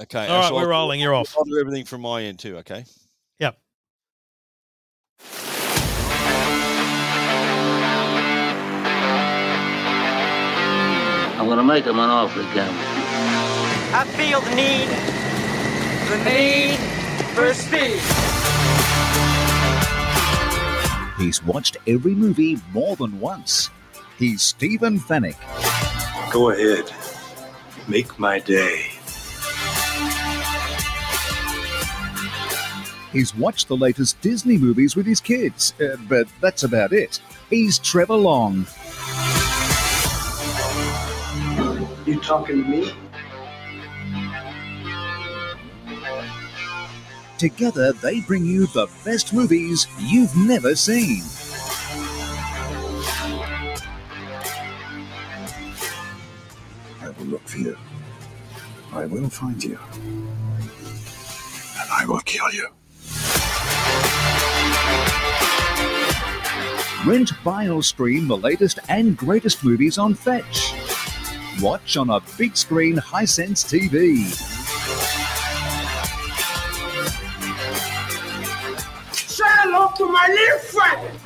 Okay. All uh, right, so we're I'll- rolling. You're off. I'll do everything from my end too. Okay. Yep. I'm gonna make him an offer again. I feel the need, the need for speed. He's watched every movie more than once. He's Stephen Fenech. Go ahead. Make my day. He's watched the latest Disney movies with his kids, uh, but that's about it. He's Trevor Long. You talking to me? Together, they bring you the best movies you've never seen. I will look for you. I will find you. And I will kill you. Rent, buy, or stream the latest and greatest movies on Fetch. Watch on a big screen Hisense TV. Say hello to my little friend.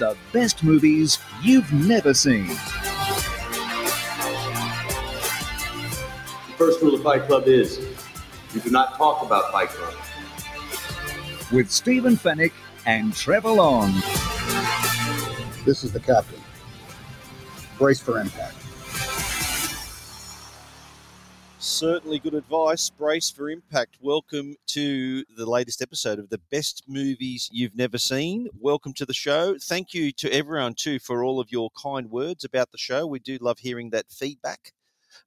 The best movies you've never seen. The first rule of Fight Club is you do not talk about Fight Club. With Stephen Fenech and Trevor Long. This is the captain. Brace for impact. Certainly good advice. Brace for impact. Welcome to the latest episode of the best movies you've never seen. Welcome to the show. Thank you to everyone, too, for all of your kind words about the show. We do love hearing that feedback.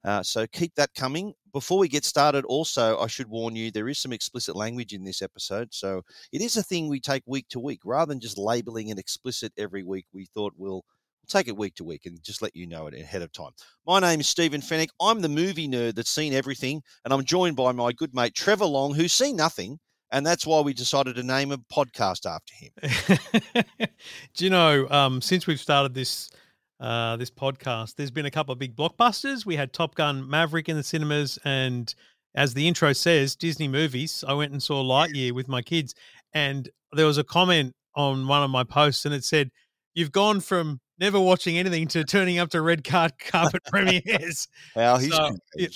Uh, so keep that coming. Before we get started, also, I should warn you there is some explicit language in this episode. So it is a thing we take week to week. Rather than just labeling it explicit every week, we thought we'll take it week to week and just let you know it ahead of time. My name is Stephen Fenech. I'm the movie nerd that's seen everything, and I'm joined by my good mate Trevor Long, who's seen nothing, and that's why we decided to name a podcast after him. Do you know? Um, since we've started this uh, this podcast, there's been a couple of big blockbusters. We had Top Gun Maverick in the cinemas, and as the intro says, Disney movies. I went and saw Lightyear with my kids, and there was a comment on one of my posts, and it said, "You've gone from never watching anything to turning up to red card carpet premieres." How he's So.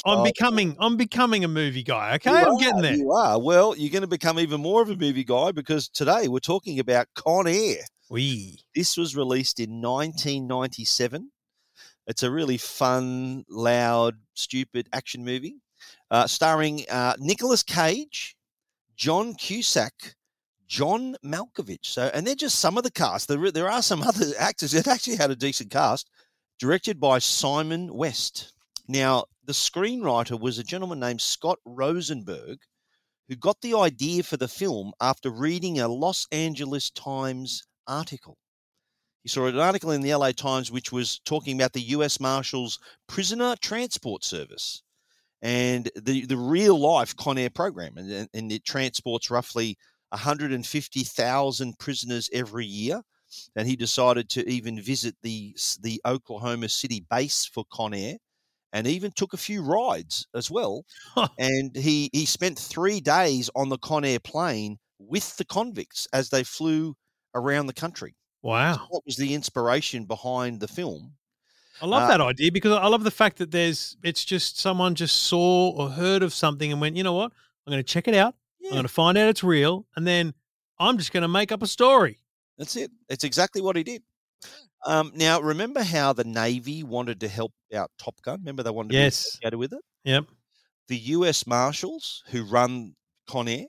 I'm Oh, becoming I'm becoming a movie guy. Okay, you I'm are, getting there. You are. Well, you're going to become even more of a movie guy because today we're talking about Con Air. We This was released in 1997. It's a really fun, loud, stupid action movie uh, starring uh, Nicolas Cage, John Cusack, John Malkovich. So, and they're just some of the cast. There, there are some other actors. It actually had a decent cast. Directed by Simon West. Now, the screenwriter was a gentleman named Scott Rosenberg, who got the idea for the film after reading a Los Angeles Times article. He saw an article in the LA Times which was talking about the US Marshals Prisoner Transport Service and the, the real life Con Air program. And, and- it transports roughly 150,000 prisoners every year. And he decided to even visit the, the Oklahoma City base for Con Air and even took a few rides as well. and he, he spent three days on the Con Air plane with the convicts as they flew around the country. Wow. What was the inspiration behind the film? I love Uh, that idea because I love the fact that there's it's just someone just saw or heard of something and went, you know what? I'm going to check it out. I'm going to find out it's real, and then I'm just going to make up a story. That's it. It's exactly what he did. Um, now, remember how the Navy wanted to help out Top Gun? Remember they wanted to Yes. be associated with it? Yep. The U.S. Marshals who run Con Air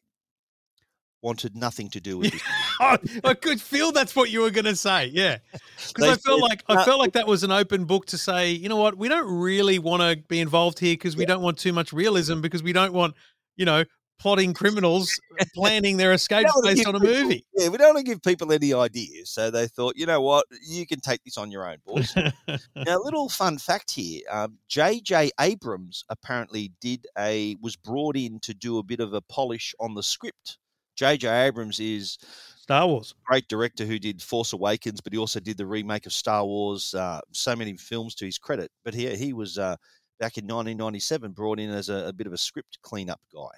wanted nothing to do with this. I, could feel that's what you were going to say. Yeah, because I felt like I felt like that was an open book to say, you know what, we don't really want to be involved here because we don't want too much realism because we don't want, you know, plotting criminals planning their escapes based on a people- movie. Yeah, we don't want to give people any ideas. So they thought, you know what, you can take this on your own, boys. now, a little fun fact here: um, J.J. Abrams apparently did a was brought in to do a bit of a polish on the script. J.J. Abrams is Star Wars. great director who did Force Awakens, but he also did the remake of Star Wars. Uh, so many films to his credit. But he he was uh, back in 1997 brought in as a, a bit of a script cleanup guy.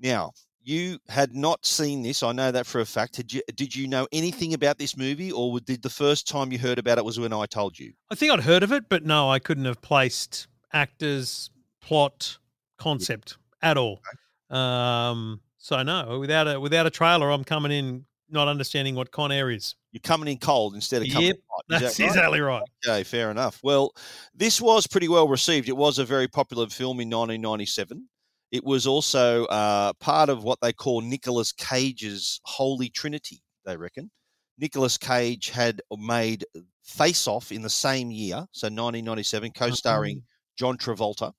Now you had not seen this. I know that for a fact. Did you did you know anything about this movie, or did the first time you heard about it was when I told you? I think I'd heard of it, but no, I couldn't have placed actors, plot, concept at all. Um, so no, without a without a trailer, I'm coming in not understanding what Con Air is. You're coming in cold instead of coming Yep, in hot. Is That's that right? exactly right. Okay, fair enough. Well, this was pretty well received. It was a very popular film in 1997. It was also uh, part of what they call Nicolas Cage's Holy Trinity, they reckon. Nicolas Cage had made Face Off in the same year, so 1997, co starring John Travolta.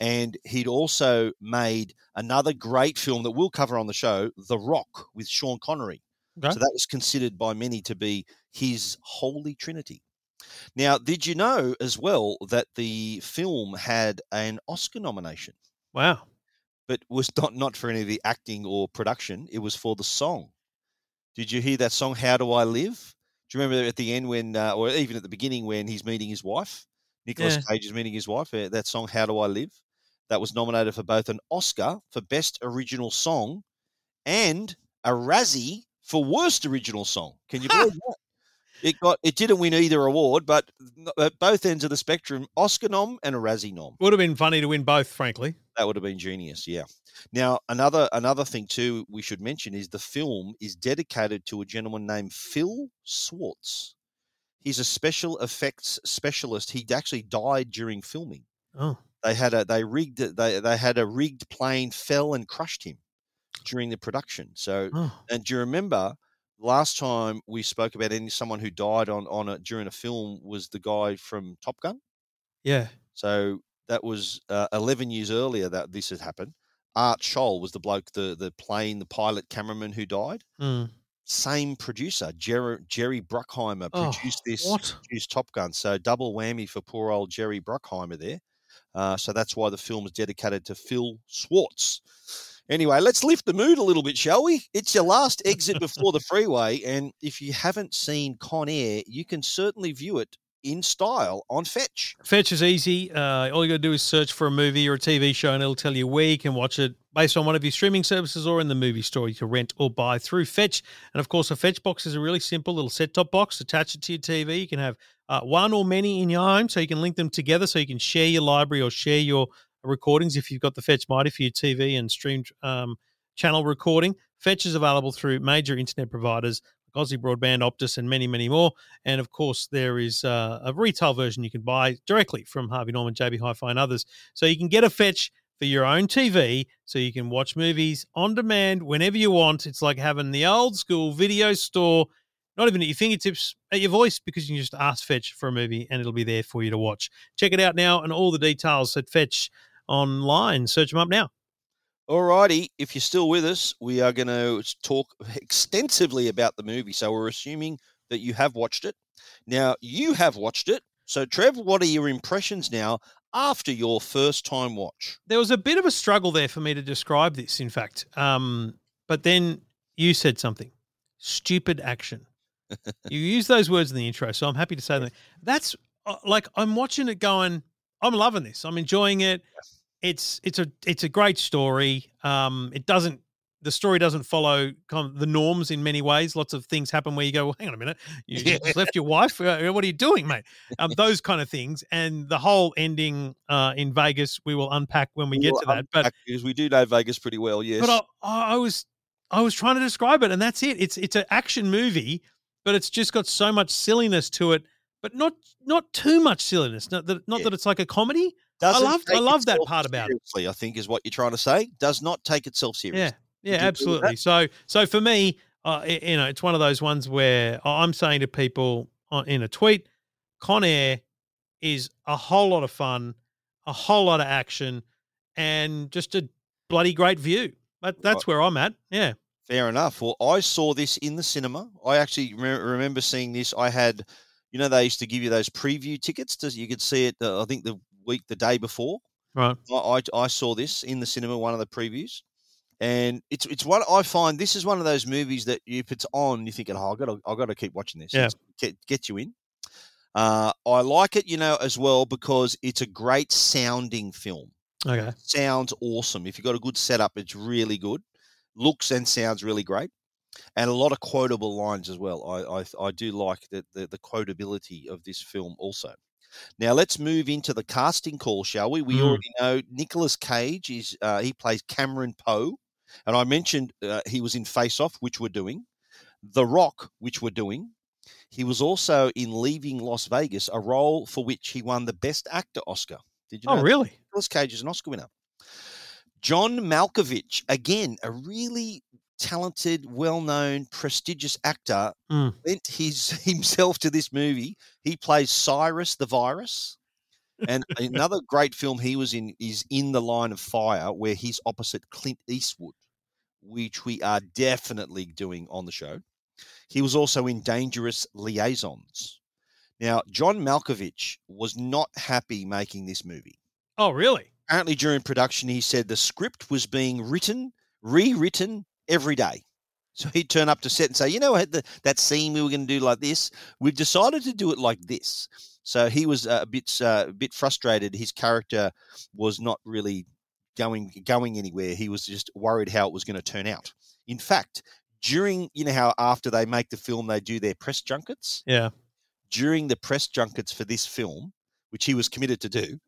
And he'd also made another great film that we'll cover on the show, The Rock, with Sean Connery. Okay. So that was considered by many to be his Holy Trinity. Now, did you know as well that the film had an Oscar nomination, Wow. but was not, not for any of the acting or production? It was for the song. Did you hear that song, How Do I Live? Do you remember at the end when, uh, or even at the beginning when he's meeting his wife? Nicolas Yeah. Cage is meeting his wife. uh, That song, How Do I Live? That was nominated for both an Oscar for Best Original Song and a Razzie for Worst Original Song. Can you believe that? It got it didn't win either award, but at both ends of the spectrum, Oscar nom and a Razzie nom. Would have been funny to win both, frankly. That would have been genius, yeah. Now another another thing too we should mention is the film is dedicated to a gentleman named Phil Swartz. He's a special effects specialist. He actually died during filming. Oh. They had a they rigged they they had a rigged plane fell and crushed him during the production. So Oh. and do you remember last time we spoke about any someone who died on on a, during a film was the guy from Top Gun? Yeah. So that was uh, 11 years earlier that this had happened. Art Scholl was the bloke, the the plane, the pilot, cameraman who died. Mm. Same producer, Jerry, Jerry Bruckheimer, Oh, produced this, what? produced Top Gun. So double whammy for poor old Jerry Bruckheimer there. Uh, so that's why the film is dedicated to Phil Swartz. Anyway, let's lift the mood a little bit, shall we? It's your last exit before the freeway, and if you haven't seen Con Air, you can certainly view it in style on Fetch. Fetch is easy. Uh, all you got to do is search for a movie or a TV show, and it'll tell you where you can watch it based on one of your streaming services or in the movie store you can rent or buy through Fetch. And of course, a Fetch box is a really simple little set top box. Attach it to your TV. You can have uh, one or many in your home, so you can link them together, so you can share your library or share your recordings if you've got the Fetch Mighty for your TV and streamed um, channel recording. Fetch is available through major internet providers. Aussie Broadband, Optus, and many, many more. And of course, there is uh, a retail version you can buy directly from Harvey Norman, JB Hi-Fi, and others. So you can get a fetch for your own TV, so you can watch movies on demand whenever you want. It's like having the old school video store, not even at your fingertips, at your voice, because you can just ask Fetch for a movie and it'll be there for you to watch. Check it out now, and all the details at Fetch online. Search them up now. Alrighty, if you're still with us, we are going to talk extensively about the movie. So we're assuming that you have watched it. Now, you have watched it. So, Trev, what are your impressions now after your first time watch? there was a bit of a struggle there for me to describe this, in fact. Um, but then you said something stupid action. you use those words in the intro, so I'm happy to say that. That's uh, like I'm watching it going, I'm loving this. I'm enjoying it. It's it's a it's a great story. Um, it doesn't the story doesn't follow kind of the norms in many ways. Lots of things happen where you go, well, hang on a minute, you just left your wife. Uh, What are you doing, mate? Um, those kind of things, and the whole ending uh, in Vegas, we will unpack when we get to that. But because we do know Vegas pretty well, yes. but I, I I was I was trying to describe it, and that's it. It's it's an action movie, but it's just got so much silliness to it, but not not too much silliness. Not that not Yeah. that it's like a comedy. Doesn't love- I love that part about it. I think is what you're trying to say. Does not take itself seriously. yeah, with absolutely. So so for me, uh, you know, it's one of those ones where I'm saying to people on, in a tweet, Con Air is a whole lot of fun, a whole lot of action, and just a bloody great view. But that's where I'm at. Yeah. Fair enough. Well, I saw this in the cinema. I actually re- remember seeing this. I had, you know, they used to give you those preview tickets. To, you could see it. Uh, I think the week, the day before. Right. I, I I saw this in the cinema. One of the previews. And it's it's one I find this is one of those movies that if it's on, you're thinking, oh, I got to I got to keep watching this. Yeah. Get get you in. Uh, I like it, you know, as well because it's a great sounding film. Okay. Sounds awesome. If you've got a good setup, it's really good. Looks and sounds really great, and a lot of quotable lines as well. I I, I do like the, the the quotability of this film also. Now let's move into the casting call, shall we? We Mm. already know Nicolas Cage is uh, he plays Cameron Poe, and I mentioned uh, he was in Face Off, which we're doing, The Rock, which we're doing. He was also in Leaving Las Vegas, a role for which he won the Best Actor Oscar. Did you know? Oh, that? really? Nicolas Cage is an Oscar winner. John Malkovich, again, a really talented, well-known, prestigious actor, Mm. lent his himself to this movie. He plays Cyrus the Virus. And another great film he was in is In the Line of Fire, where he's opposite Clint Eastwood, which we are definitely doing on the show. He was also in Dangerous Liaisons. Now, John Malkovich was not happy making this movie Oh, really? apparently during production he said the script was being written rewritten every day. So he'd turn up to set and say you know the, that scene we were going to do like this? We've decided to do it like this. So he was uh, a bit uh, a bit frustrated. His character was not really going going anywhere. He was just worried how it was going to turn out. In fact during you know how after they make the film they do their press junkets? Yeah. during the press junkets for this film, which he was committed to do,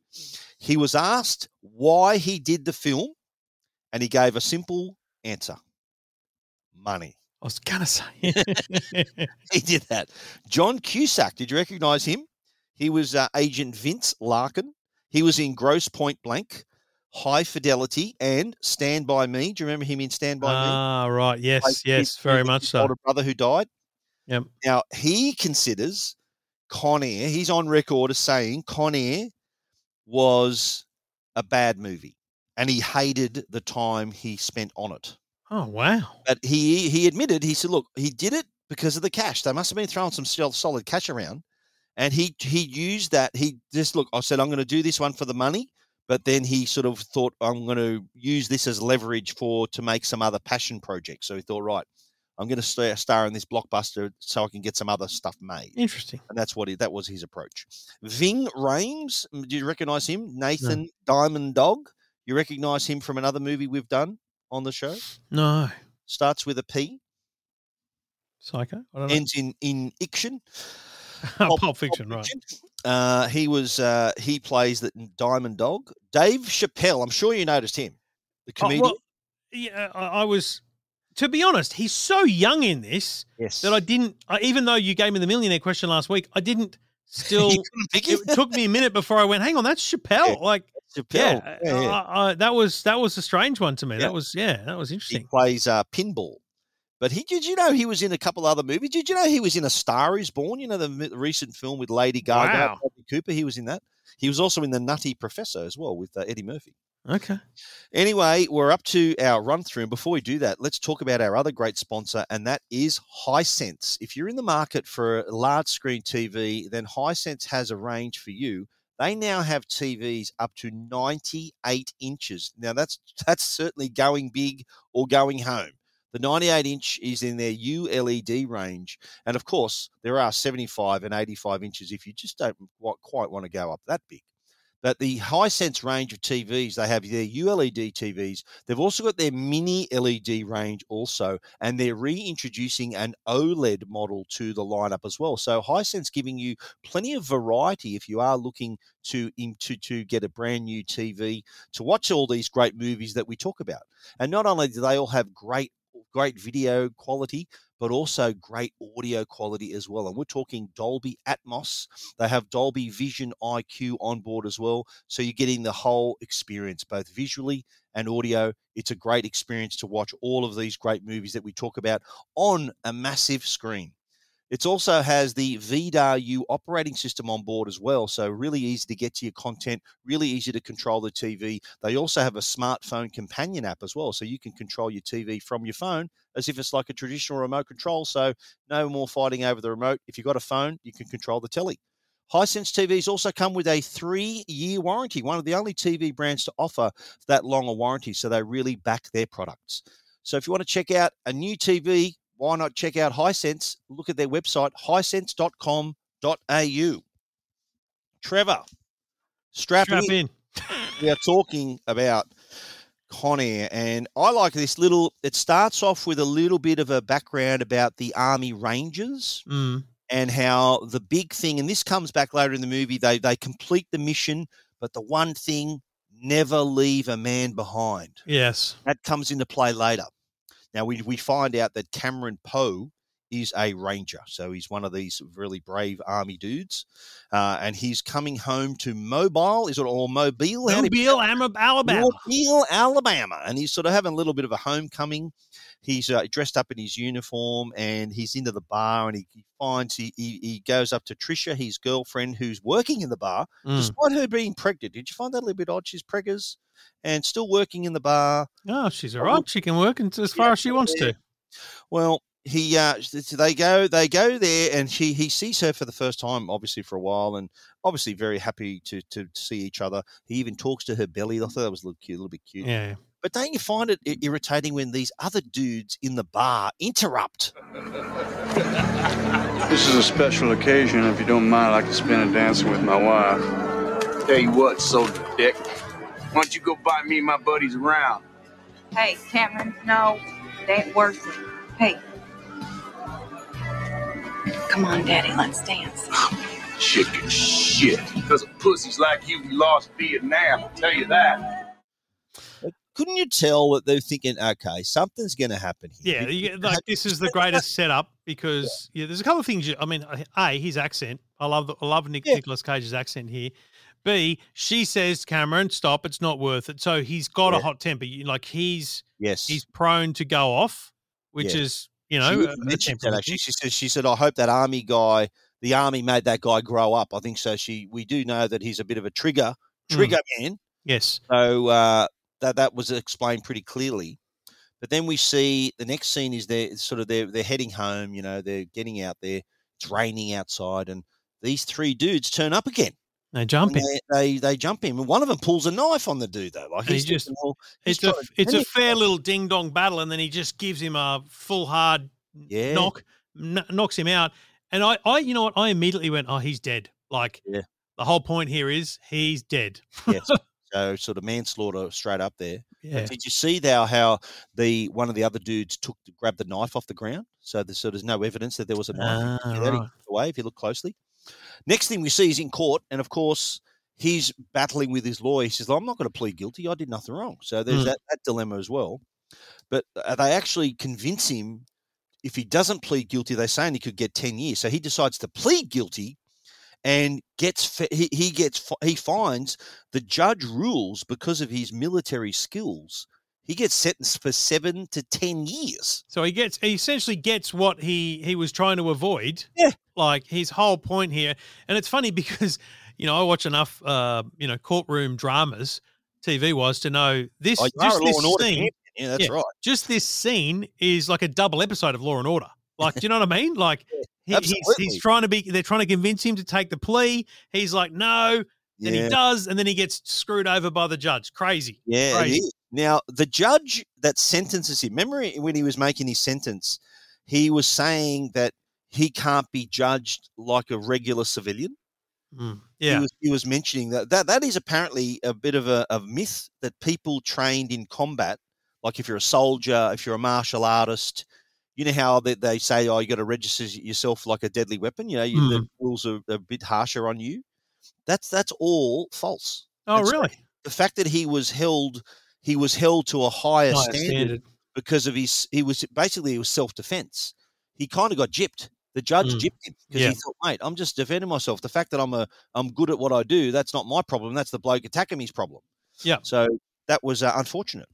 he was asked why he did the film, and he gave a simple answer money. I was gonna say. He did that. John Cusack, did you recognize him? He was uh, Agent Vince Larkin. He was in Grosse Pointe Blank, High Fidelity, and Stand By Me. Do you remember him in Stand By Me? ah, right. Played Yes. his- Yes. Very his much so. Older brother who died. Yep. Now he considers Con Air. He's on record as saying Con Air was a bad movie, and he hated the time he spent on it. Oh, wow. But he he admitted he said, look, he did it because of the cash. They must have been throwing some solid cash around, and he he used that. He just look. I said I'm going to do this one for the money. But then he sort of thought I'm going to use this as leverage for to make some other passion projects. So he thought, right, I'm going to star, in this blockbuster so I can get some other stuff made. Interesting. And that's what he, that was his approach. Ving Rhames, mm, do you recognize him? Nathan Diamond Dog. You recognize him from another movie we've done on the show? No. Starts with a P, Psycho. I don't know. ends in in Iction. Oh, Pulp Fiction. Right. Uh, he was uh, he plays the Diamond Dog. Dave Chappelle. I'm sure you noticed him, the Oh, comedian. well, yeah, I, I was. To be honest, he's so young in this yes, that I didn't. I, even though you gave me the millionaire question last week, I didn't. Still, You couldn't pick him? it took me a minute before I went. Hang on, that's Chappelle. Yeah, like, Chappelle. yeah, Yeah, yeah. I, I, that was that was a strange one to me. That was yeah, that was interesting. he plays uh, pinball. But he did you know he was in a couple other movies? Did you know he was in A Star Is Born? You know the recent film with Lady Gaga, Wow. Bradley Cooper. He was in that. He was also in the Nutty Professor as well with uh, Eddie Murphy. Okay. Anyway, we're up to our run through. And before we do that, let's talk about our other great sponsor, and that is Hisense. If you're in the market for a large screen TV, then Hisense has a range for you. They now have TVs up to 98 inches. Now that's that's certainly going big or going home. The 98 inch is in their ULED range, and of course there are 75 and 85 inches if you just don't quite want to go up that big. But the Hisense range of TVs, they have their ULED TVs. They've also got their mini LED range also, and they're reintroducing an OLED model to the lineup as well. So Hisense giving you plenty of variety if you are looking to into to get a brand new TV to watch all these great movies that we talk about. And not only do they all have great great video quality, but also great audio quality as well. And we're talking Dolby Atmos. They have Dolby Vision IQ on board as well. So you're getting the whole experience, both visually and audio. It's a great experience to watch all of these great movies that we talk about on a massive screen. It also has the VIDAA U operating system on board as well, so really easy to get to your content, really easy to control the TV. They also have a smartphone companion app as well, so you can control your TV from your phone as if it's like a traditional remote control. So no more fighting over the remote. If you've got a phone, you can control the telly. Hisense TVs also come with a three-year warranty. One of the only TV brands to offer that long a warranty, so they really back their products. So if you want to check out a new TV, why not check out Hisense? Look at their website, hisense.com.au. Trevor, strap, Strap in. in. We are talking about Con Air, and I like this little. It starts off with a little bit of a background about the Army Rangers Mm. and how the big thing, and this comes back later in the movie, they they complete the mission, but the one thing, never leave a man behind. Yes. That comes into play later. Now we we find out that Cameron Poe is a ranger, so he's one of these really brave army dudes, uh, and he's coming home to Mobile. Is it or Mobile? How do you Mobile, Alabama. Mobile, Alabama, and he's sort of having a little bit of a homecoming. He's uh, dressed up in his uniform and he's into the bar and he, he finds he, he he goes up to Tricia, his girlfriend, who's working in the bar, Mm. despite her being pregnant. Did you find that a little bit odd? She's preggers and still working in the bar. Oh, she's all right. She can work as far as she wants to. Well, he uh, they go they go there and she he sees her for the first time, obviously for a while, and obviously very happy to to see each other. He even talks to her belly. I thought that was a little cute, a little bit cute. Yeah. But don't you find it irritating when these other dudes in the bar interrupt? This is a special occasion. If you don't mind, I'd like to spend a dancing with my wife. Tell you what, soldier dick. Why don't you go buy me and my buddies around? Hey, Cameron, no, it ain't worth it. Hey. Come on, Daddy, let's dance. Chicken shit. Because of pussies like you, we lost Vietnam. I'll tell you that. Couldn't you tell that they're thinking, okay, something's going to happen here? Yeah, you like this is the greatest setup because yeah. there's a couple of things. You, I mean, a his accent. I love the, I love Nick, Nicolas Cage's accent here. B, she says, Cameron, stop. It's not worth it. So he's got a hot temper. Like he's Yes. he's prone to go off, which Yeah. is you know even a- a mentioned that actually. She said, she said, I hope that army guy, the army made that guy grow up. I think so. She, we do know that he's a bit of a trigger, Mm. trigger man. Yes. So uh, that that was explained pretty clearly. But then we see the next scene is they're sort of they're they're heading home. You know, they're getting out there. It's raining outside, and these three dudes turn up again. They jump And in. They, they they jump in, and one of them pulls a knife on the dude though. Like And he he's just- well, he's It's a it's a fair little ding dong battle, and then he just gives him a full hard Yeah. knock, kn- knocks him out. And I, I, you know what? I immediately went, "Oh, he's dead." Like Yeah. the whole point here is he's dead. yes. So sort of manslaughter straight up there. But Yeah. Did you see now how the one of the other dudes took to grab the knife off the ground? So there's so there's no evidence that there was a knife. Ah, Yeah, right. away if you look closely. Next thing we see is in court, and of course he's battling with his lawyer. He says, "I'm not going to plead guilty. I did nothing wrong." So there's Mm. that, that dilemma as well. But uh, they actually convince him if he doesn't plead guilty, they're saying he could get ten years. So he decides to plead guilty and gets he, he gets he finds the judge rules because of his military skills. He gets sentenced for seven to ten years. So he gets he essentially gets what he he was trying to avoid. Yeah. Like his whole point here, and it's funny because you know I watch enough uh you know courtroom dramas, TV wise, to know this Oh, just this scene. Yeah, that's right. Just this scene is like a double episode of Law and Order. Like, do you know what I mean? Like he, he's he's trying to be. They're trying to convince him to take the plea. He's like, no. Then Yeah. he does, and then he gets screwed over by the judge. Crazy. Yeah, Crazy. Now, the judge that sentences him, remember when he was making his sentence, he was saying that he can't be judged like a regular civilian. Mm, He Yeah. was, he was mentioning that. that. That is apparently a bit of a, a myth that people trained in combat, like if you're a soldier, if you're a martial artist, you know how they, they say, oh, you got to register yourself like a deadly weapon. You know, you, the rules are a bit harsher on you. That's that's all false. Oh, That's- really? the fact that he was held he was held to a higher, Higher standard, standard. because of his he was basically it was self defense. He kind of got gypped. The judge Mm. gypped him because Yeah. he thought, mate, I'm just defending myself. The fact that I'm a I'm good at what I do, that's not my problem. That's the bloke attacking me's problem. Yeah. So that was uh, unfortunate.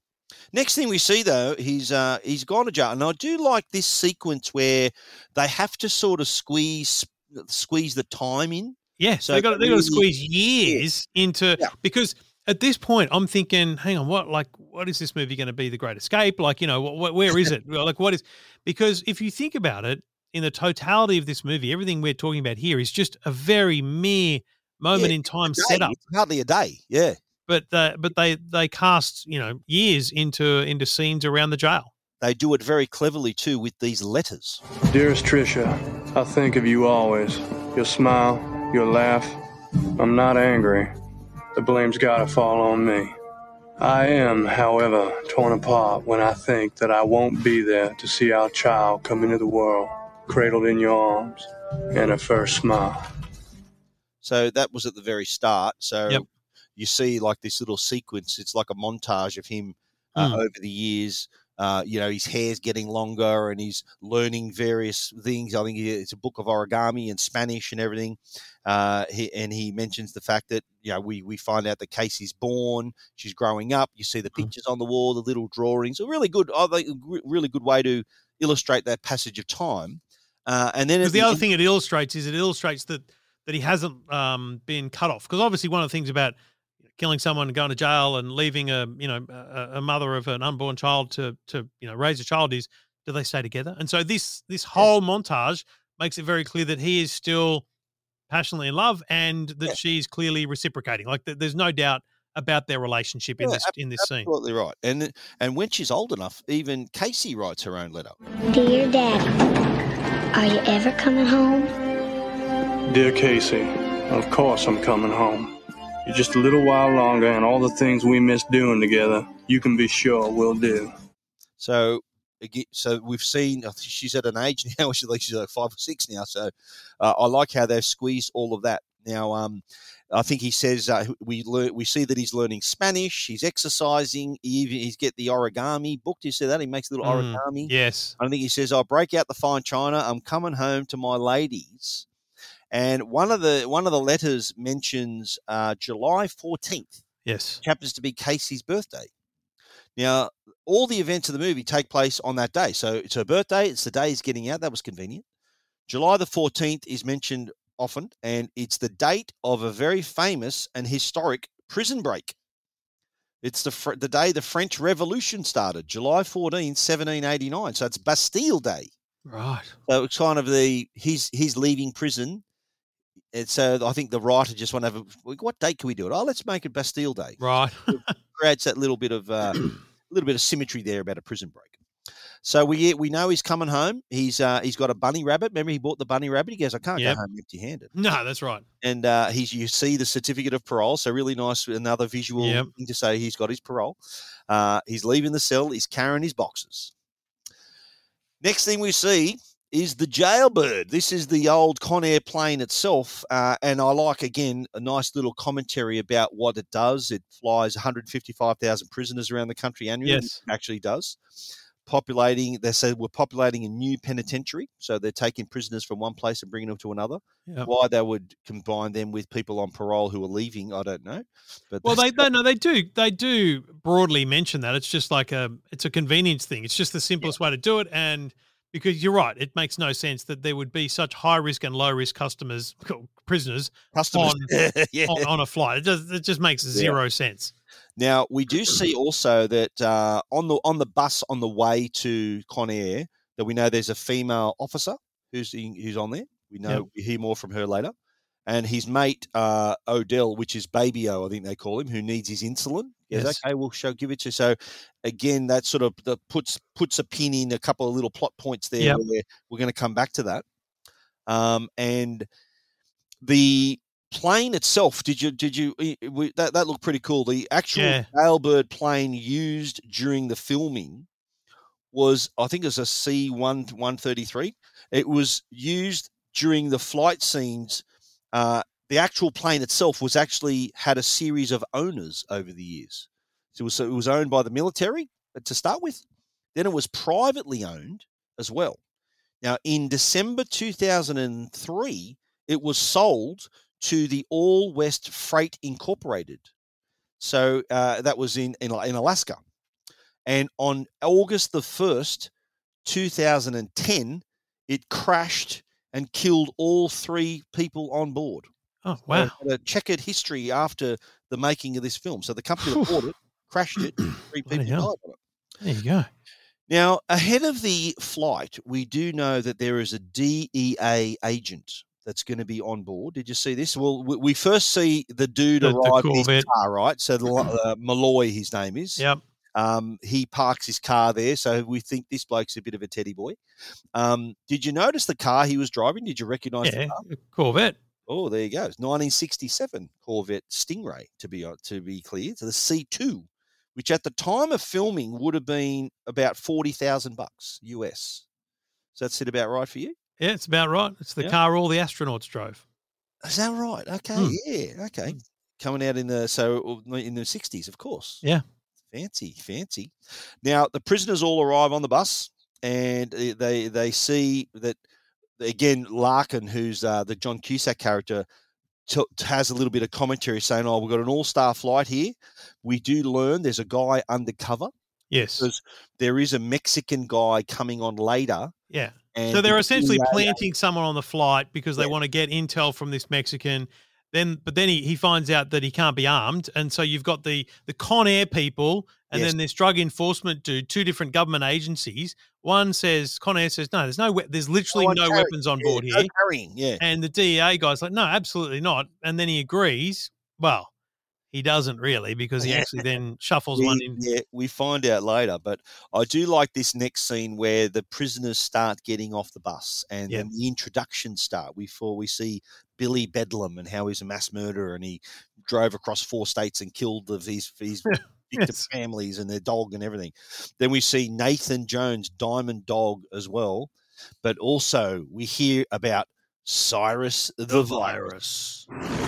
Next thing we see though, he's uh, he's gone to jail, and I do like this sequence where they have to sort of squeeze squeeze the time in. Yeah, So they got they got to squeeze years into because at this point I'm thinking, hang on, what like what is this movie going to be? The Great Escape? Like you know, what, where is it? Like what is? Because if you think about it, in the totality of this movie, everything we're talking about here is just a very mere moment Yeah, in time day. setup. Hardly a day. Yeah. But uh, but they they cast you know years into into scenes around the jail. They do it very cleverly too with these letters. Dearest Tricia, I think of you always. Your smile, your laugh. I'm not angry. The blame's gotta fall on me. I am, however, torn apart when I think that I won't be there to see our child come into the world, cradled in your arms, and a first smile. So that was at the very start. So Yep. You see like this little sequence. It's like a montage of him uh, Mm. over the years. Uh, you know, his hair's getting longer and he's learning various things. I think it's a book of origami and Spanish and everything. Uh, he, and he mentions the fact that, you know, we, we find out that Casey's born, she's growing up. You see the Hmm. pictures on the wall, the little drawings. A really good, I think, a really good way to illustrate that passage of time. Uh, and then Because the other end- thing it illustrates is it illustrates that that he hasn't um, been cut off. Because obviously one of the things about killing someone and going to jail and leaving a you know a, a mother of an unborn child to to you know raise a child is do they stay together? And so this this whole montage makes it very clear that he is still passionately in love and that Yeah. she's clearly reciprocating. Like th- there's no doubt about their relationship in Yeah, this in this scene. Absolutely right. And and when she's old enough, even Casey writes her own letter. Dear Dad, are you ever coming home? Dear Casey, of course I'm coming home. You're just a little while longer, and all the things we miss doing together, you can be sure we'll do. So again, so we've seen she's at an age now. She's like she's like five or six now. So uh, I like how they've squeezed all of that. Now, um, I think he says uh, we learn we see that he's learning Spanish. He's exercising. He even, he's get the origami book. Do you see that? He makes a little Mm, origami. Yes. I think he says, "I'll break out the fine china. I'm coming home to my ladies." And one of the one of the letters mentions uh, July 14th, Yes. which happens to be Casey's birthday. Now, all the events of the movie take place on that day. So it's her birthday. It's the day he's getting out. That was convenient. July the 14th is mentioned often, and it's the date of a very famous and historic prison break. It's the fr- the day the French Revolution started, July 14, 1789. So it's Bastille Day. Right. So it's kind of the he's he's leaving prison. And so I think the writer just want to have a what date can we do it? Oh, let's make it Bastille Day. Right. Creates that little bit of uh, little bit of symmetry there about a prison break. So we we know he's coming home. He's uh, he's got a bunny rabbit. Remember he bought the bunny rabbit. He goes, I can't Yep. go home empty handed. No, that's right. And uh, he's you see the certificate of parole. So really nice. Another visual Yep. thing to say he's got his parole. Uh, he's leaving the cell. He's carrying his boxes. Next thing we see is the jailbird. This is the old Con Air plane itself, uh, and I like again a nice little commentary about what it does. It flies 155,000 prisoners around the country annually. Yes. it actually does. Populating, they said we're populating a new penitentiary, so they're taking prisoners from one place and bringing them to another. Yep. Why they would combine them with people on parole who are leaving, I don't know. But Well, they, they no, they do they do broadly mention that it's just like a it's a convenience thing. It's just the simplest way to do it, and because you're right, it makes no sense that there would be such high risk and low risk customers prisoners Customers. on, Yeah. on on a flight. It just it just makes zero sense. Now we do see also that uh, on the on the bus on the way to Con Air that we know there's a female officer who's in, who's on there. We know Yep. we hear more from her later, and his mate uh, Odell, which is Baby O, I think they call him, who needs his insulin. Yes. Okay, we'll show give it to. you. So again, that sort of the puts puts a pin in a couple of little plot points there. Yep. Where we're going to come back to that. Um, and the plane itself did you did you we, that that looked pretty cool the actual Yeah. jailbird plane used during the filming was i think it was a c1 133 it was used during the flight scenes uh, the actual plane itself was actually had a series of owners over the years so it was, so it was owned by the military to start with then it was privately owned as well now in december 2003 it was sold to the All West Freight Incorporated. So uh, that was in, in in Alaska, and on August the first, two thousand and ten, it crashed and killed all three people on board. Oh wow! a checkered history after the making of this film. So the company that bought it crashed it. Three people died on it. There you go. Now, ahead of the flight, we do know that there is a DEA agent that's going to be on board. Did you see this? Well, we, we first see the dude The- the arrive in his car, right? So the, uh, Malloy, his name is. Yep. Um, he parks his car there, so we think this bloke's a bit of a teddy boy. Um, did you notice the car he was driving? Did you recognise Yeah, the car? Corvette. Oh, there you go. It's 1967 Corvette Stingray to be uh, to be clear. So the C2, which at the time of filming would have been about forty thousand bucks US. Does that sit about right for you? Yeah, it's about right. It's the Yeah. car all the astronauts drove. Is that right? Okay, Hmm. yeah, okay. Coming out in the so uh, in the 60s, of course. Yeah. Fancy, fancy. Now the prisoners all arrive on the bus, and uh, they they see that again Larkin, who's uh, the John Cusack character, t- has a little bit of commentary saying, "Oh, we've got an all-star flight here. We do learn there's a guy undercover Yes. because there is a Mexican guy coming on later." Yeah. So they're essentially planting someone on the flight because they Yeah. want to get intel from this Mexican. Then, but then he, he finds out that he can't be armed, and so you've got the the Con Air people, and Yes. then this drug enforcement dude, two different government agencies. One says Con Air says no, there's no, we- there's literally one no weapons on yeah, board no here, carrying, yeah. and the DEA guy's like, no, absolutely not, and then he agrees. Well, he doesn't really because he actually then shuffles we, one in. Yeah, we find out later. But I do like this next scene where the prisoners start getting off the bus and Yeah. then the introductions start before we see Billy Bedlam and how he's a mass murderer and he drove across four states and killed the, his, his Yes. families and their dog and everything. Then we see Nathan Jones, Diamond Dog, as well. But also we hear about Cyrus the, virus.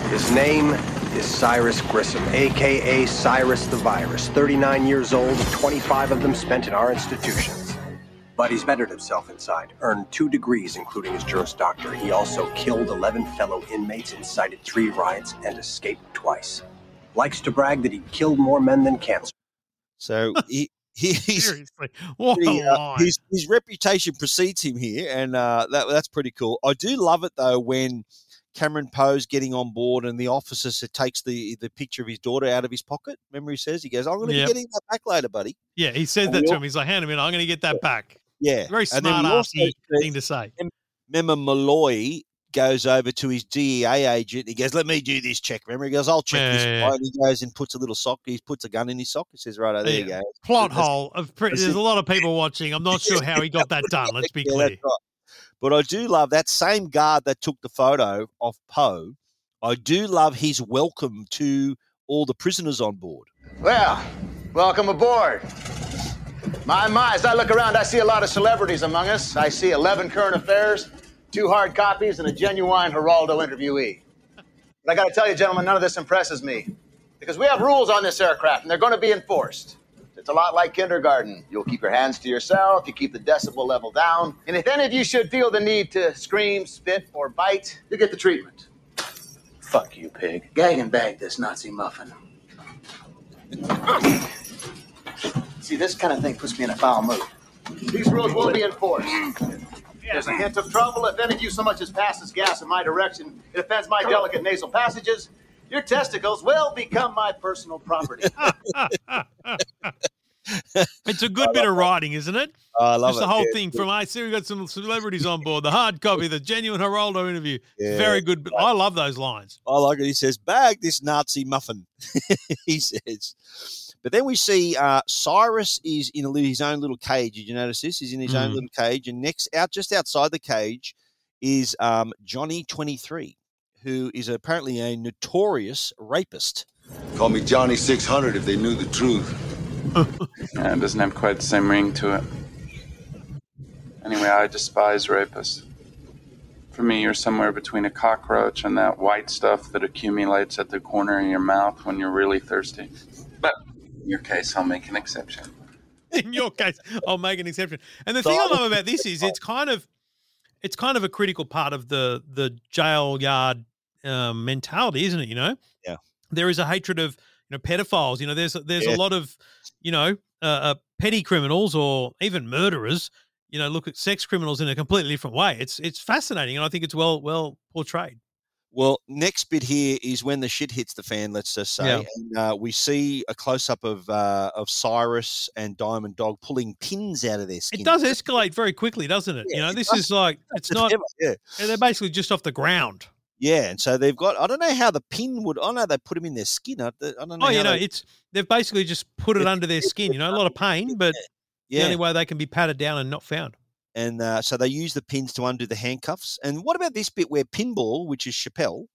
His name is Cyrus Grissom, aka Cyrus the Virus. 39 years old, 25 of them spent in our institutions. But he's bettered himself inside, earned two degrees, including his Juris Doctor. He also killed 11 fellow inmates, incited three riots, and escaped twice. Likes to brag that he killed more men than cancer. So he, he he's Seriously, what pretty, a uh, line! his his reputation precedes him here, and uh, that that's pretty cool. I do love it though when Cameron Poe's getting on board, and the officer s- takes the the picture of his daughter out of his pocket. Memory says he goes, "I'm going to Yep. be getting that back later, buddy." Yeah, he said And that to him. He's like, "Hang on a minute, I'm going to get that back." Yeah, Very And then smart we also thing to say. Remember, Malloy goes over to his DEA agent. He goes, "Let me do this check." Remember, he goes, "I'll check Yeah, this." yeah, yeah. And he goes and puts a little sock. He puts a gun in his sock. He says, "Right, there you go." Plot That's- hole. Of pre- there's it. a lot of people watching. I'm not sure how he got that done. Let's be clear. that's right. But I do love that same guard that took the photo of Poe. I do love his welcome to all the prisoners on board. Well, welcome aboard. My, my, as I look around, I see a lot of celebrities among us. I see 11 current affairs, two hard copies, and a genuine Geraldo interviewee. But I gotta tell you, gentlemen, none of this impresses me. Because we have rules on this aircraft, and they're gonna be enforced. It's a lot like kindergarten. You'll keep your hands to yourself, you keep the decibel level down, and if any of you should feel the need to scream, spit, or bite, you get the treatment. Fuck you, pig. Gag and bag this Nazi muffin. See, this kind of thing puts me in a foul mood. These rules will be enforced. There's a hint of trouble. If any of you so much as passes gas in my direction, it offends my delicate nasal passages. Your testicles will become my personal property. It's a good bit of writing, isn't it? Oh, I love Just it. the whole Yeah, thing from I see we got some celebrities on board. The hard copy, the genuine Geraldo interview. Yeah. Very good. I love those lines. I like it. He says, "Bag this Nazi muffin." he says. But then we see uh, Cyrus is in a, his own little cage. Did you notice this? He's in his own Mhm. little cage, and next out, just outside the cage, is um, Johnny Twenty Three, who is apparently a notorious rapist. Call me Johnny 600 if they knew the truth. Yeah, it doesn't have quite the same ring to it. Anyway, I despise rapists. For me, you're somewhere between a cockroach and that white stuff that accumulates at the corner of your mouth when you're really thirsty. But in your case, I'll make an exception. in your case, I'll make an exception. And the thing I love about this is it's kind of it's kind of a critical part of the the jail yard um, mentality, isn't it? You know, Yeah. there is a hatred of you know pedophiles. You know, there's there's Yeah. a lot of you know uh, uh, petty criminals or even murderers. You know, look at sex criminals in a completely different way. It's it's fascinating, and I think it's well well portrayed. Well, next bit here is when the shit hits the fan. Let's just say, Yeah. and, uh, we see a close up of uh, of Cyrus and Diamond Dog pulling pins out of their skin. It does escalate very quickly, doesn't it? you know, it this does. is like it's not. ever, yeah. They're basically just off the ground. Yeah, and so they've got. I don't know how the pin would. I know they put them in their skin. I, I don't know. Oh, you know, they- it's they've basically just put it under their skin. You know, a lot of pain, but Yeah. the only way they can be patted down and not found. And uh, so they use the pins to undo the handcuffs. And what about this bit where Pinball, which is Chappelle,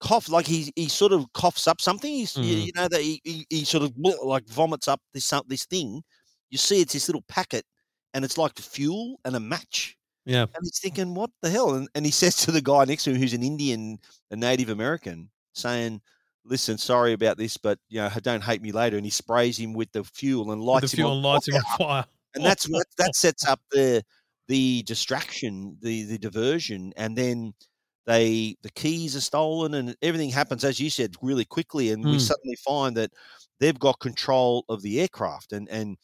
cough like he he sort of coughs up something? He's, you, Mhm. you know that he, he, he sort of like vomits up this this thing. You see, it's this little packet, and it's like the fuel and a match. Yeah. And he's thinking, what the hell? And, and he says to the guy next to him, who's an Indian, a Native American, saying, "Listen, sorry about this, but you know, don't hate me later." And he sprays him with the fuel and lights the fuel him and on lights him on fire fire. And that's what that sets up the the distraction, the the diversion, and then they the keys are stolen, and everything happens as you said really quickly, and we Mm. suddenly find that they've got control of the aircraft, and and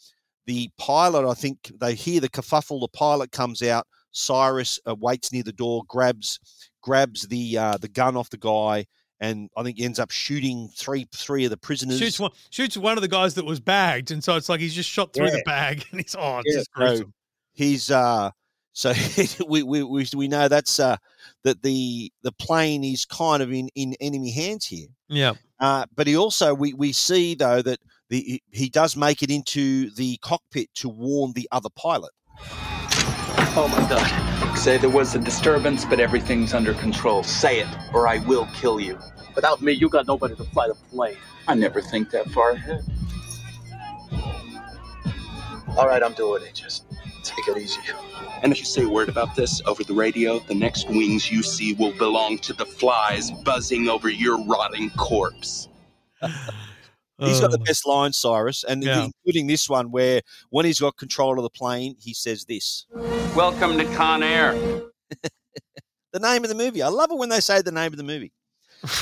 the pilot, I think they hear the kerfuffle. The pilot comes out. Cyrus uh, waits near the door, grabs grabs the uh, the gun off the guy, and I think he ends up shooting three three of the prisoners. Shoots one, shoots one of the guys that was bagged, and so it's like he's just shot through Yeah. the bag, and he's oh, it's Yeah, just so he's uh so we, we we we know that's uh that the the plane is kind of in in enemy hands here. Yeah, Uh, but he also we we see though that the he- he does make it into the cockpit to warn the other pilot. Oh my god. Say there was a disturbance, but everything's under control. Say it, or I will kill you. Without me, you got nobody to fly the plane. I never think that far ahead. All right, I'm doing it. Just take it easy. And if you say a word about this over the radio, the next wings you see will belong to the flies buzzing over your rotting corpse. He's got the Uh, best line, Cyrus, and Yeah. including this one where when he's got control of the plane, he says this. Welcome to Con Air. the name of the movie. I love it when they say the name of the movie.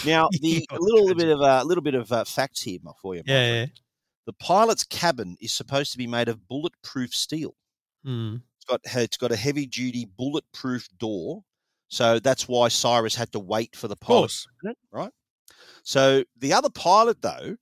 Now, the a little bit of a uh, little bit of uh, facts here for you. my Yeah. The pilot's cabin is supposed to be made of bulletproof steel. Mm. It's got it's got a heavy duty bulletproof door, so that's why Cyrus had to wait for the pilot, course. to open it, right? So the other pilot, though,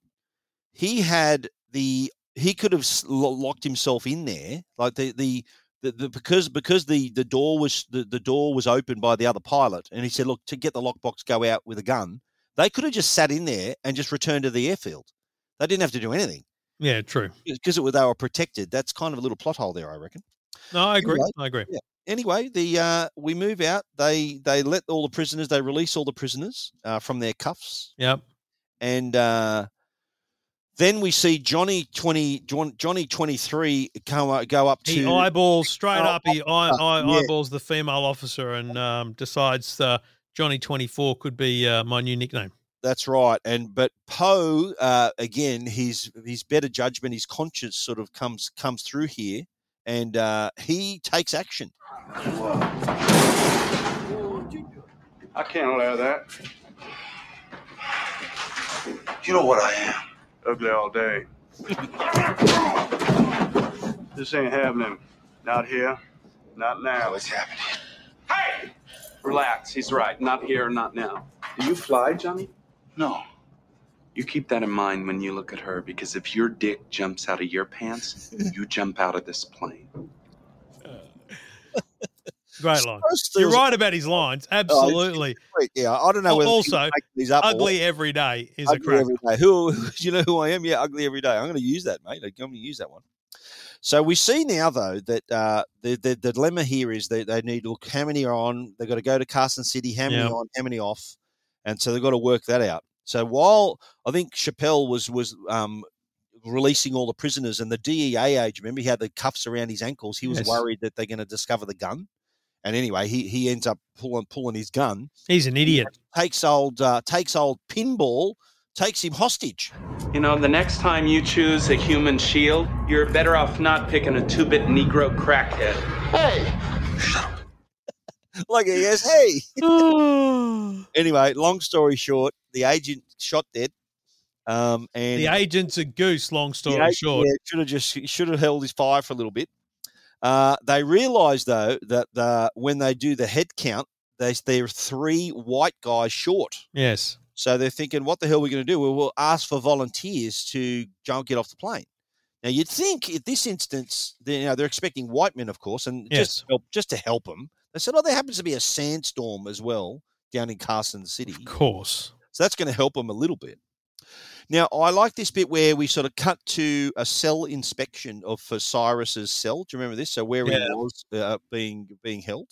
he had the he could have locked himself in there, like the the. The, the, because because the, the door was the, the door was opened by the other pilot and he said look to get the lockbox go out with a gun they could have just sat in there and just returned to the airfield they didn't have to do anything yeah, true. because it was they were protected that's kind of a little plot hole there i reckon No, I agree. Anyway, I agree. yeah. Anyway, the uh, we move out. They they let all the prisoners. They release all the prisoners uh, from their cuffs, Yep. and uh, then we see Johnny twenty Johnny twenty three come uh, go up to He eyeballs straight Oh, up. He eye, eye, yeah. eyeballs the female officer and um, decides uh, Johnny Twenty Four could be uh, my new nickname. That's right. And but Poe uh, again, his his better judgment, his conscience sort of comes comes through here, and uh, he takes action. I can't allow that. You know what I am. Ugly all day. this ain't happening. Not here. Not now. What's happening? Hey! Relax. He's right. Not here, not now. Do you fly, Johnny? No. You keep that in mind when you look at her, because if your dick jumps out of your pants, you jump out of this plane. Great line. You're right about his lines. Absolutely. Wait, yeah, I don't know. Whether also, these up ugly every day is a ugly crack. every day. Who do you know who I am? Yeah, ugly every day. I'm going to use that, mate. I'm going to use that one. So we see now, though, that uh, the, the the dilemma here is that they need to look how many are on. They've got to go to Carson City. How many Yeah. on? How many off? And so they've got to work that out. So while I think Chappelle was was um, releasing all the prisoners, and the DEA agent, remember he had the cuffs around his ankles. He was Yes. worried that they're going to discover the gun. And anyway, he he ends up pulling pulling his gun He's an idiot. takes old uh, takes old pinball, takes him hostage. You know, the next time you choose a human shield, you're better off not picking a two bit Negro crackhead. Hey! Shut up. like he goes, hey. anyway, long story short, the agent shot dead. Um, and the agent's a goose. Long story agent, short. yeah, should have just should have held his fire for a little bit. Uh, they realise though that uh, when they do the head count, they they're three white guys short. Yes. So they're thinking, what the hell are we going to do? Well, we'll ask for volunteers to go get off the plane. Now you'd think in this instance, they, you know, they're expecting white men, of course, and just to help, just to help them. They said, oh, there happens to be a sandstorm as well down in Carson City. Of course. So that's going to help them a little bit. Now, I like this bit where we sort of cut to a cell inspection of for Cyrus's cell. Do you remember this? So where Yeah. he was uh, being being held,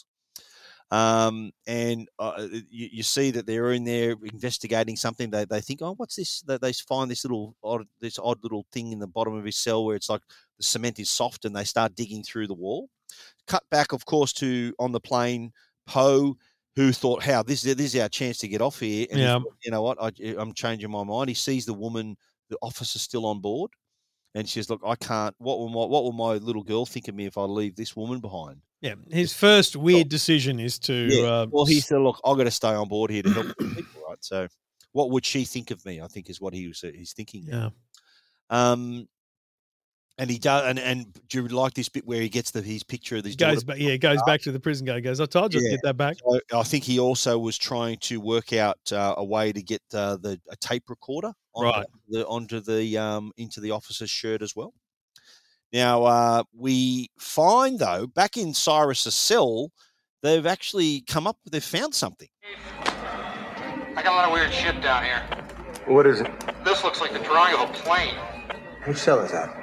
um, and uh, you, you see that they're in there investigating something. They, they think, oh, what's this? They, they find this little odd, this odd little thing in the bottom of his cell where it's like the cement is soft, and they start digging through the wall. Cut back, of course, to on the plane, Poe, who thought, "How this is this is our chance to get off here." And Yeah. thought, you know what? I, I'm changing my mind. He sees the woman, the officer, still on board, and she says, "Look, I can't. What will my what will my little girl think of me if I leave this woman behind?" Yeah. His first weird decision is to. Yeah. Uh, well, he said, "Look, I've got to stay on board here to help people, right?" So, what would she think of me? I think is what he was he's thinking. there. yeah. Um, and he does, and and do you like this bit where he gets the his picture of this? Goes back. Yeah. Goes back to the prison guy. Goes. I told you I'd Yeah. get that back. So I think he also was trying to work out uh, a way to get uh, the a tape recorder onto Right. the onto the um, into the officer's shirt as well. Now uh, we find though back in Cyrus's cell, they've actually come up. They've found something. I got a lot of weird shit down here. What is it? This looks like the drawing of a plane. Which cell is that?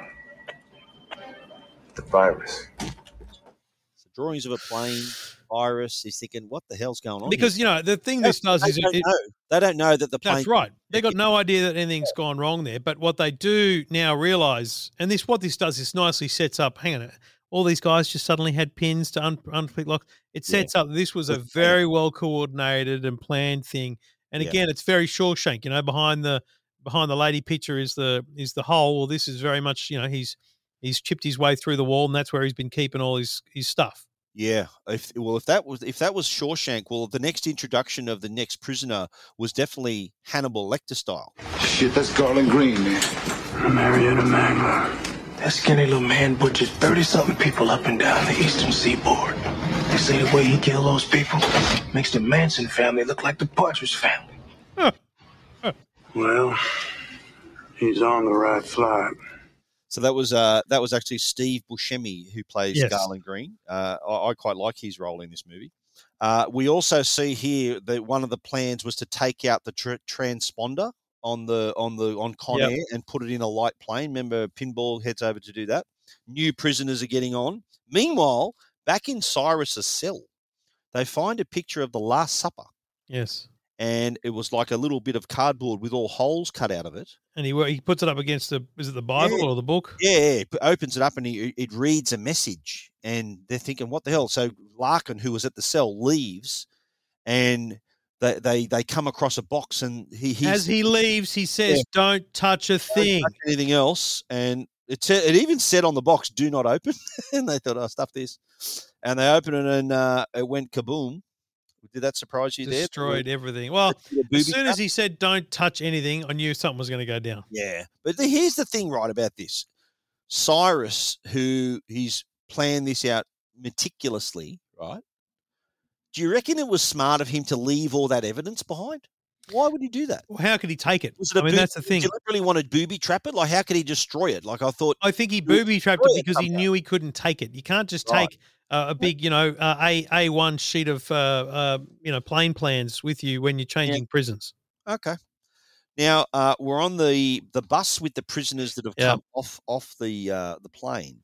The virus. So drawings of a plane, virus. He's thinking, what the hell's going on? Because here?" you know the thing They- this does they is don't it, know. they don't know that the plane. That's right. They got no idea that anything's gone wrong there. But what they do now realize, and this what this does is nicely sets up. Hang on, all these guys just suddenly had pins to un, unpick lock. It Yeah. sets up. This was a very well coordinated and planned thing. And Yeah. again, it's very Shawshank. You know, behind the behind the lady picture is the is the hole. Well, this is very much you know he's he's chipped his way through the wall, and that's where he's been keeping all his his stuff. Yeah. If well, if that was if that was Shawshank, well, the next introduction of the next prisoner was definitely Hannibal Lecter style. Shit, that's Garland Greene, man. Marietta Mangler. That skinny little man butchered 30 something people up and down the eastern seaboard. They say the way he killed those people makes the Manson family look like the Partridge family. Well, he's on the right flight. So that was uh that was actually Steve Buscemi who plays Yes. Garland Greene. Uh, I, I quite like his role in this movie. Uh, we also see here that one of the plans was to take out the tr- transponder on the on the on Con Yep. Air and put it in a light plane. Remember, Pinball heads over to do that. New prisoners are getting on. Meanwhile, back in Cyrus's cell, they find a picture of the Last Supper, Yes. And it was like a little bit of cardboard with all holes cut out of it. And he he puts it up against the is it the Bible Yeah. or the book? Yeah, opens it up and he, it reads a message, and they're thinking, "What the hell?" So Larkin, who was at the cell, leaves, and they they, they come across a box, and he As he leaves, he says, Yeah. "Don't touch a thing." touch anything else, and it it even said on the box, "Do not open," and they thought, "Oh, stuff this," and they open it, and uh, it went kaboom. Did that surprise you there? Destroyed everything. Well, as soon as he said, "Don't touch anything," I knew something was going to go down. Yeah. But the, here's the thing, right, about this Cyrus, who he's planned this out meticulously, right? Do you reckon it was smart of him to leave all that evidence behind? Why would he do that? Well, how could he take it? Was it I mean, boo- that's the thing. Did you really want to booby trap it? Like, how could he destroy it? Like, I thought. I think he booby trapped it because he knew he couldn't take it. You can't just Right. take uh, a big, you know, uh, a a one sheet of uh, uh, you know plane plans with you when you're changing prisons. Okay. Now uh, we're on the the bus with the prisoners that have Yeah. come off off the uh, the plane,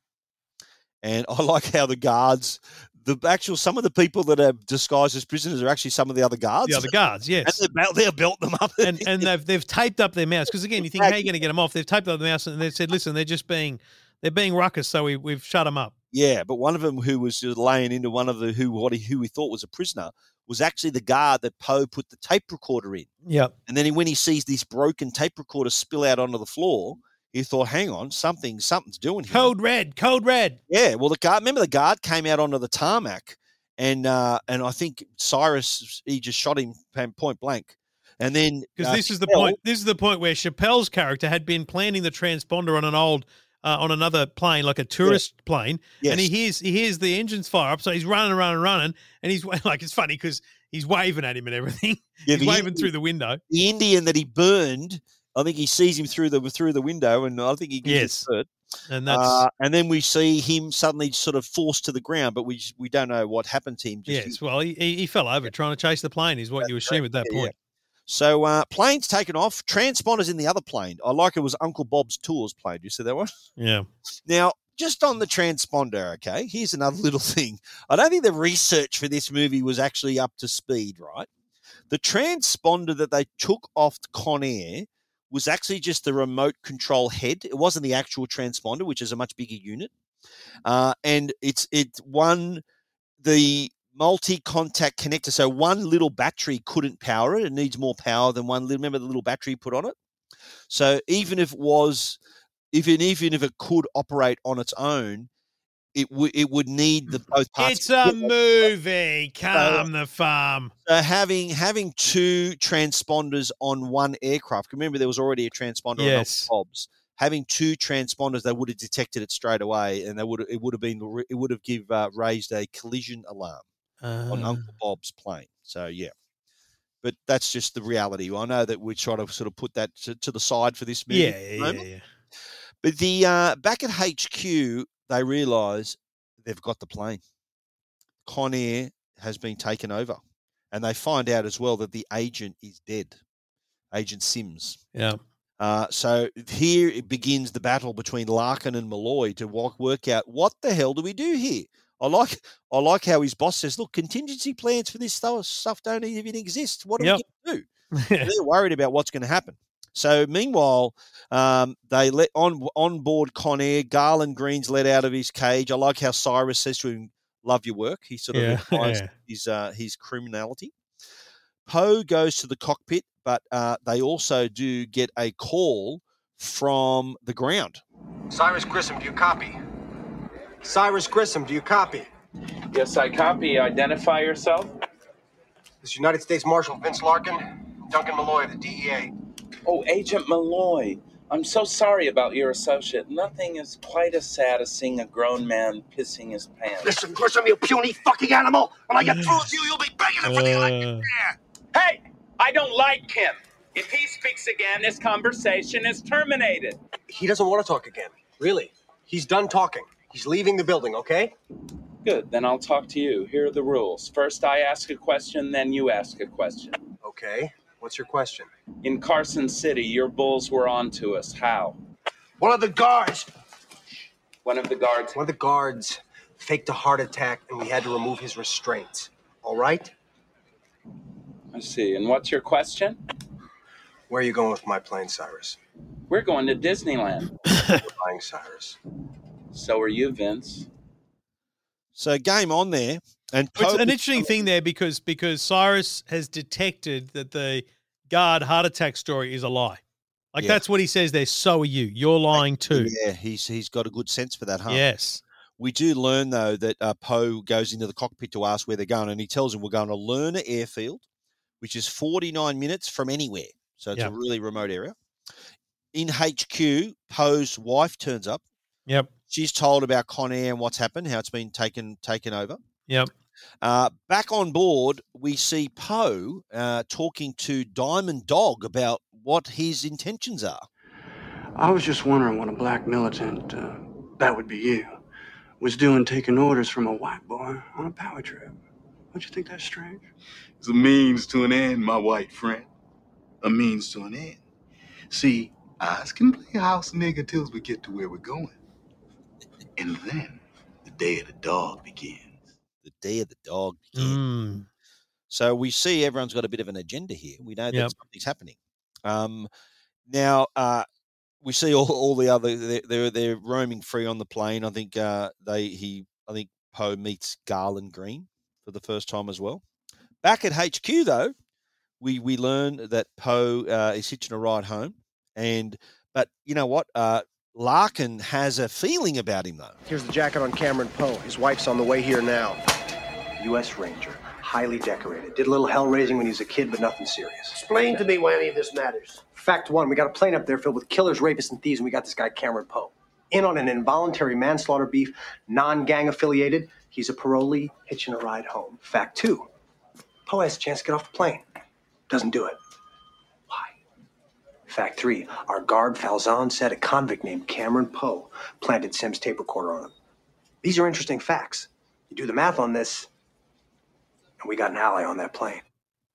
and I like how the guards, the actual some of the people that are disguised as prisoners are actually some of the other guards. The other guards, yes. and they're, belt, they're belting them up. and and they've they've taped up their mouths because again, you think how are you going to get them off? They've taped up their mouths and they said, listen, they're just being they're being ruckus, so we we've shut them up. Yeah, but one of them who was laying into one of the who what he, who we thought was a prisoner was actually the guard that Poe put the tape recorder in. Yep. And then he, when he sees this broken tape recorder spill out onto the floor, he thought, "Hang on, something something's doing here." Code red, code red. Yeah, well, the guard. Remember, the guard came out onto the tarmac, and uh, and I think Cyrus he just shot him point blank, and then Because uh, this is the Chappelle- point. This is the point where Chappelle's character had been planning the transponder on an old, uh, on another plane, like a tourist plane, and he hears he hears the engines fire up, so he's running, running, running, and he's like, it's funny because he's waving at him and everything. Yeah, he's waving Indi- through the window. The Indian that he burned, I think he sees him through the through the window, and I think he gives Yes. it hurt. And that's Uh, and then we see him suddenly sort of forced to the ground, but we we don't know what happened to him. Just yes. Well, he, he he fell over trying to chase the plane. Is what you assume at that Yeah, yeah. point. So uh, plane's taken off. Transponders in the other plane. I like it was Uncle Bob's Tours plane. You see that one? Yeah. Now, just on the transponder, okay, here's another little thing. I don't think the research for this movie was actually up to speed, right? The transponder that they took off Con Air was actually just the remote control head. It wasn't the actual transponder, which is a much bigger unit. Uh, and it's it one the multi-contact connector. So one little battery couldn't power it. It needs more power than one. little Remember the little battery put on it. So even if it was, even even if it could operate on its own, it would it would need the both parts. It's a movie. Calm the farm. So having having two transponders on one aircraft. Remember, there was already a transponder Yes. on Bob's. Having two transponders, they would have detected it straight away, and they would it would have been it would have give uh, raised a collision alarm on Uh, Uncle Bob's plane. So yeah, but that's just the reality. I know that we try to sort of put that to, to the side for this movie. yeah, yeah, moment. yeah. But the uh, back at HQ, they realise they've got the plane. Con Air has been taken over, and they find out as well that the agent is dead, Agent Sims. Yeah. Uh, so here it begins the battle between Larkin and Malloy to work, work out what the hell do we do here. I like I like how his boss says, "Look, contingency plans for this stuff, stuff don't even exist. What are Yep. we going to do?" They're worried about what's going to happen. So meanwhile, um, they let on on board Con Air. Garland Greene's let out of his cage. I like how Cyrus says to him, "Love your work." He sort of Yeah, implies yeah. his uh, his criminality. Poe goes to the cockpit, but uh, they also do get a call from the ground. Cyrus Grissom, do you copy? Cyrus Grissom, do you copy? Yes, I copy. Identify yourself. This is United States Marshal Vince Larkin, Duncan Malloy of the DEA. Oh, Agent Malloy. I'm so sorry about your associate. Nothing is quite as sad as seeing a grown man pissing his pants. Listen, Grissom, you puny fucking animal. When I get through with you, you'll be begging it for the uh. electric chair. Hey, I don't like him. If he speaks again, this conversation is terminated. He doesn't want to talk again. Really. He's done talking. He's leaving the building, okay? Good, then I'll talk to you. Here are the rules. First, I ask a question, then you ask a question. Okay. What's your question? In Carson City, your bulls were on to us. How? One of the guards. One of the guards. One of the guards faked a heart attack and we had to remove his restraints. All right? I see. And what's your question? Where are you going with my plane, Cyrus? We're going to Disneyland. We're buying Cyrus. So are you, Vince. So game on there, and It's Poe an interesting thing there because because Cyrus has detected that the guard heart attack story is a lie. Like Yeah. that's what he says there. So are you. You're lying too. Yeah, he's he's got a good sense for that, huh? Yes. We do learn though that uh, Poe goes into the cockpit to ask where they're going, and he tells him we're going to Lerner Airfield, which is 49 minutes from anywhere. So it's Yeah. a really remote area. In HQ, Poe's wife turns up. Yep. She's told about Con Air and what's happened, how it's been taken taken over. Yep. Uh, back on board, we see Poe uh, talking to Diamond Dog about what his intentions are. I was just wondering what a black militant, uh, that would be you, was doing taking orders from a white boy on a power trip. Don't you think that's strange? It's a means to an end, my white friend. A means to an end. See, eyes can play house nigga till we get to where we're going. And then the day of the dog begins. The day of the dog begins. Mm. So we see everyone's got a bit of an agenda here. We know that Yep. something's happening. Um, now uh, we see all, all the other they're, they're they're roaming free on the plane. I think uh, they he I think Poe meets Garland Greene for the first time as well. Back at HQ though, we we learn that Poe uh, is hitching a ride home, and but you know what? Uh, Larkin has a feeling about him though. Here's the jacket on Cameron Poe. His wife's on the way here now. U.S. Ranger. Highly decorated. Did a little hell raising when he was a kid, but nothing serious. Explain to me why any of this matters. Fact one, we got a plane up there filled with killers, rapists, and thieves, and we got this guy, Cameron Poe. In on an involuntary manslaughter beef, non gang affiliated. He's a parolee hitching a ride home. Fact two, Poe has a chance to get off the plane. Doesn't do it. Why? Fact three our guard Falzon said a convict named Cameron Poe planted Sim's tape recorder on him. These are interesting facts. You do the math on this, and we got an ally on that plane.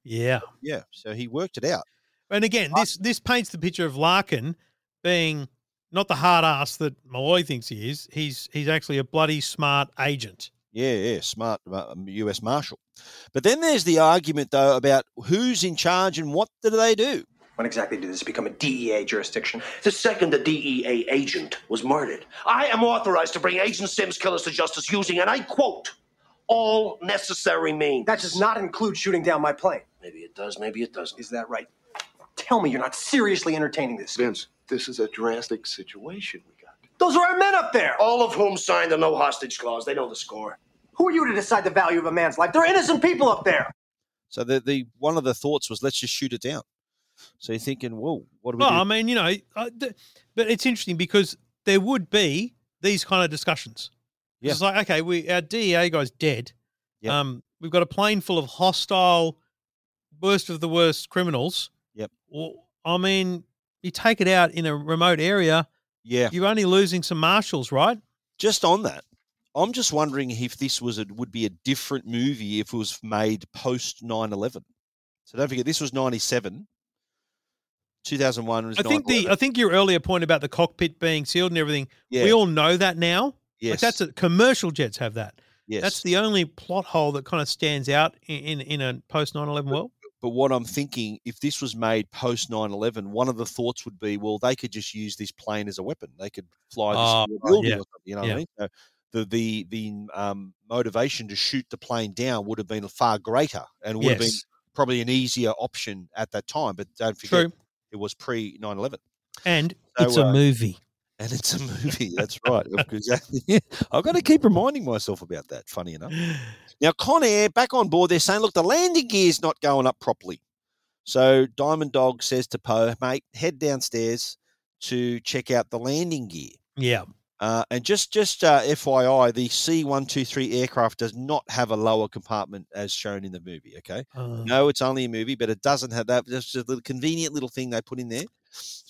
Yeah. Yeah. So he worked it out. And again, this this paints the picture of Larkin being not the hard ass that Malloy thinks he is. He's he's actually a bloody smart agent. Yeah, yeah, smart uh, U.S. Marshal. But then there's the argument, though, about who's in charge and what do they do. When exactly did this become a DEA jurisdiction? The second the DEA agent was murdered, I am authorized to bring Agent Sims killers to justice using, and I quote, all necessary means. That does not include shooting down my plane. Maybe it does, maybe it doesn't. Is that right? Tell me you're not seriously entertaining this. Vince, this is a drastic situation we got. Those are our men up there. All of whom signed the no hostage clause. They know the score. Who are you to decide the value of a man's life? They're innocent people up there. So the, the one of the thoughts was, let's just shoot it down. So you're thinking, whoa, what do we Well, do? I mean, you know, th- but it's interesting because there would be these kind of discussions. Yeah. It's like, okay, we our DEA guy's dead. Yep. Um, we've got a plane full of hostile, worst of the worst criminals. Yep. Well, I mean, you take it out in a remote area. Yeah. You're only losing some marshals, right? Just on that, I'm just wondering if this was a, would be a different movie if it was made post 9/11. So don't forget, this was 97. 2001 was I think the 9/11. I think your earlier point about the cockpit being sealed and everything. Yeah. We all know that now. Like Yes. that's a commercial jets have that. Yes. That's the only plot hole that kind of stands out in in, in a post 9/11 world. But what I'm thinking, if this was made post 9 11, one of the thoughts would be, well, they could just use this plane as a weapon. They could fly this right, building yeah. or something. You know what I mean? So the the the um, motivation to shoot the plane down would have been far greater and would have been probably an easier option at that time. But don't forget, True. It was pre 9 11. And So, it's a uh, movie. And it's a movie. That's right. exactly. I've got to keep reminding myself about that, funny enough. Now, Con Air back on board. They're saying, look, the landing gear's not going up properly. So Diamond Dog says to Poe, mate, head downstairs to check out the landing gear. Yeah. Uh, and just just uh, FYI, the C one two three aircraft does not have a lower compartment as shown in the movie. Okay, Uh, no, it's only a movie, but it doesn't have that. Just a little convenient little thing they put in there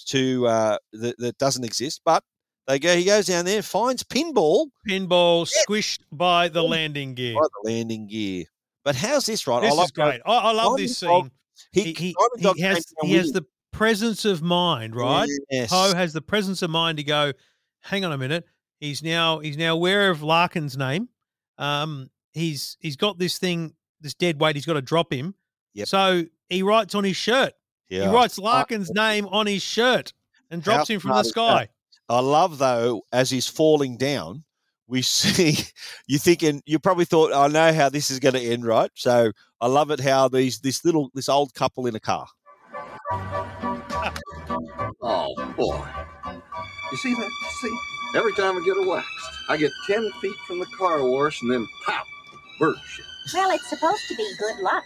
to uh, that, that doesn't exist. But they go, he goes down there, finds pinball Pinball squished by the landing gear. by the landing gear. But how's this right? This I love is great. I, I love this Diamond Dog- scene. He, He, he, he has he has the presence of mind, right? Yes. Poe has the presence of mind to go. Hang on a minute. He's now he's now aware of Larkin's name. Um, he's he's got this thing, this dead weight. He's got to drop him. Yep. So he writes on his shirt. Yeah. He writes Larkin's name on his shirt and drops How him from the sky. that? I love though, as he's falling down, we see you thinking you probably thought, I know how this is going to end, right? So I love it how these this little this old couple in a car. Oh boy. You see that? See? Every time I get a wax, I get 10 feet from the car wash and then pop, bird shit. Well, it's supposed to be good luck.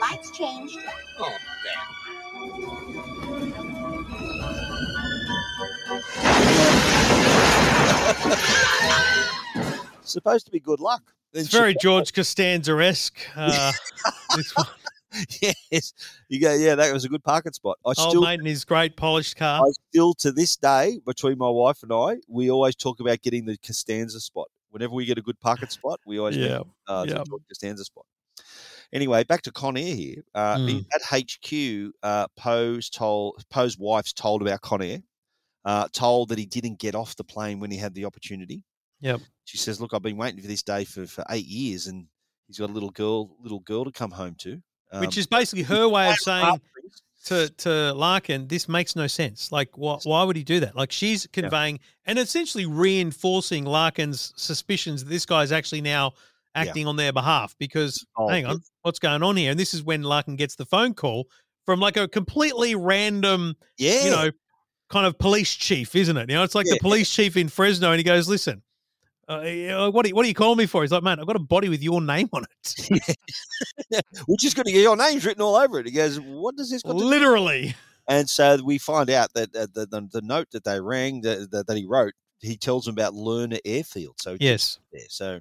Lights changed. Oh, damn. Supposed to be good luck. It's very George Costanza esque. Uh, this one. yes. You go, yeah, that was a good parking spot. I Old still mate in his great polished car. I still to this day, between my wife and I, we always talk about getting the Costanza spot. Whenever we get a good parking spot, we always Yeah, get uh, the yeah. Costanza spot. Anyway, back to Con Air here. Uh, in- At HQ, uh, Poe's told Poe's wife's told about Con Air. Uh, told that he didn't get off the plane when he had the opportunity. Yep. She says, "Look, I've been waiting for this day for, for eight years, and he's got a little girl, little girl to come home to." Which Um, is basically her way of saying to to Larkin, this makes no sense. Like, why why would he do that? Like, she's conveying and essentially reinforcing Larkin's suspicions that this guy's actually now acting on their behalf. Because Oh, hang on, what's going on here? And this is when Larkin gets the phone call from like a completely random, Yeah. you know, kind of police chief, isn't it? You know, it's like Yeah. the police chief in Fresno, and he goes, "Listen." Uh, uh, what do you, what do you call me for? He's like, man, I've got a body with your name on it. which is going to get your name's written all over it. He goes, "What does this?" got to do?" Literally. And so we find out that uh, the, the the note that they rang that, that, that he wrote, he tells them about Lerner Airfield. So Yes. there. So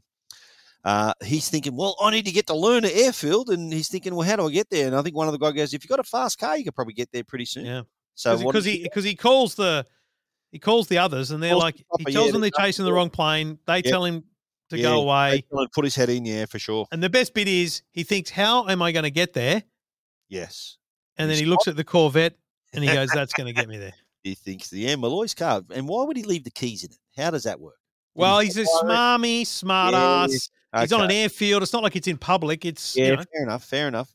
Uh, he's thinking, well, I need to get to Lerner Airfield, and he's thinking, well, how do I get there? And I think one of the guys goes, if you've got a fast car, you could probably get there pretty soon. Yeah. So because he because he calls the he calls the others and they're like the he tells them they're chasing the wrong plane. They Yeah. tell him to Yeah, go away. put his head in, yeah, for sure. And the best bit is he thinks, "How am I going to get there?" Yes. And then He he looks at the Corvette and he goes, "That's going to get me there." He thinks the yeah, Malloy's car. And why would he leave the keys in it? How does that work? Well, he he's a smarmy, smart Yeah, ass. He's on an airfield. It's not like it's in public. It's Yeah, you know, fair enough. Fair enough.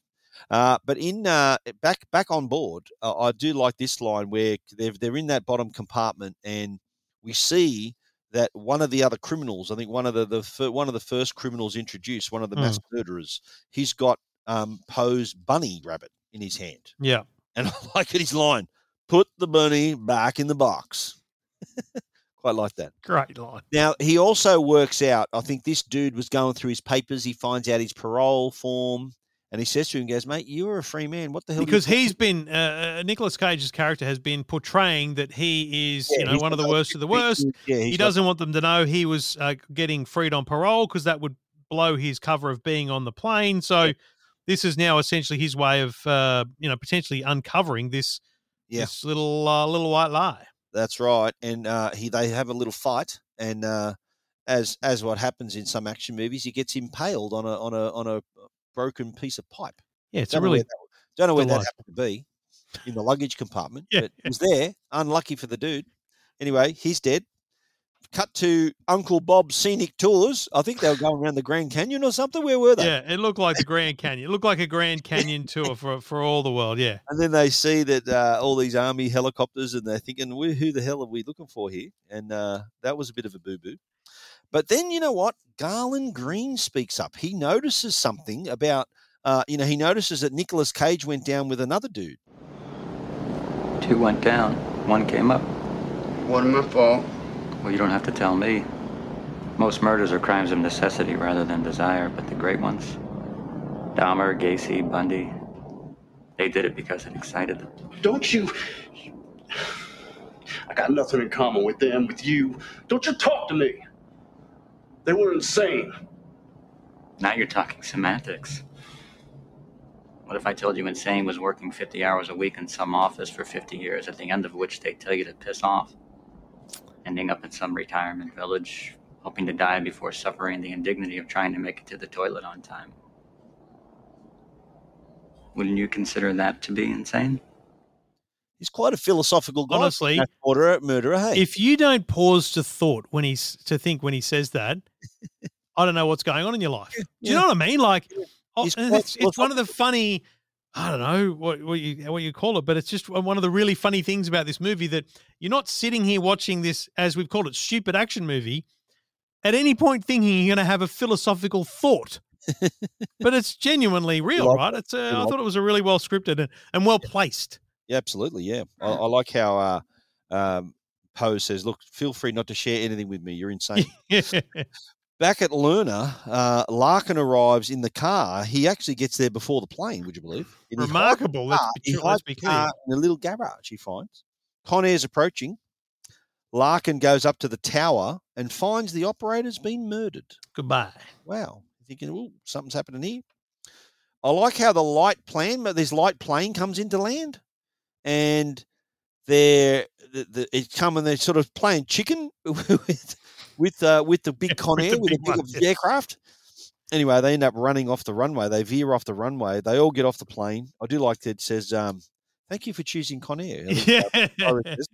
Uh, but in uh, back back on board, uh, I do like this line where they're they're in that bottom compartment, and we see that one of the other criminals, I think one of the, the one of the first criminals introduced, one of the Hmm. mass murderers, he's got um, Poe's bunny rabbit in his hand, yeah. and I like. His line: "Put the bunny back in the box." Quite like that. Great line. Now he also works out. I think this dude was going through his papers. He finds out his parole form, and he says to him, "Goes, mate, you're a free man. What the hell?" Because want?" he's been uh, uh, Nicolas Cage's character has been portraying that he is, Yeah, you know, one of the worst of the worst. Yeah, he doesn't want them to know he was uh, getting freed on parole because that would blow his cover of being on the plane. So this is now essentially his way of, uh, you know, potentially uncovering this Yeah. this little uh, little white lie. That's right. And uh, he they have a little fight, and uh, as as what happens in some action movies, he gets impaled on a on a on a broken piece of pipe. Yeah, it's don't a know really that, don't know where that happened to be in the luggage compartment, Yeah. but it was there. Unlucky for the dude. Anyway, he's dead. Cut to Uncle Bob's scenic tours. I think they were going around the Grand Canyon or something. Where were they? Yeah, it looked like the Grand Canyon. It looked like a Grand Canyon tour for for all the world. Yeah. And then they see that uh, all these army helicopters, and they're thinking, "Who who the hell are we looking for here?" And uh, that was a bit of a boo boo. But then you know what? Garland Greene speaks up. He notices something about, uh, you know, he notices that Nicolas Cage went down with another dude. Two went down, one came up. Wasn't my fault. Well, you don't have to tell me. Most murders are crimes of necessity rather than desire, but the great ones Dahmer, Gacy, Bundy they did it because it excited them. Don't you? I got nothing in common with them, with you. Don't you talk to me. They were insane. Now you're talking semantics. What if I told you insane was working 50 hours a week in some office for 50 years, at the end of which they tell you to piss off? Ending up in some retirement village, hoping to die before suffering the indignity of trying to make it to the toilet on time. Wouldn't you consider that to be insane? He's quite a philosophical guy. Honestly, murderer, murderer. Hey, If you don't pause to thought when he's to think when he says that, I don't know what's going on in your life. Do you know what I mean? Like, oh, quite it's, it's one of the funny. I don't know what, what you what you call it, but it's just one of the really funny things about this movie that you're not sitting here watching this as we've called it stupid action movie. At any point, thinking you're going to have a philosophical thought, but it's genuinely real, right? It's uh, You I thought it was a really well scripted and, and well placed. Yeah, absolutely. Yeah, I, I like how uh, um, Poe says, "Look, feel free not to share anything with me. You're insane." Back at Lerner, uh, Larkin arrives in the car. He actually gets there before the plane. Would you believe? Hides Remarkable. Let's car- be he let's be the car clear. in a little garage. He finds Con Air's approaching. Larkin goes up to the tower and finds the operator's been murdered. Goodbye. Wow. Thinking, oh, something's happening here. I like how the light plane, but this light plane comes into land, and they're the, the, it come and they're sort of playing chicken with with uh, with the big Con With Air the with the big big ones, yeah. aircraft. Anyway, they end up running off the runway. They veer off the runway. They all get off the plane. I do like that it says, um, "Thank you for choosing Con Air." I think, Pirate says.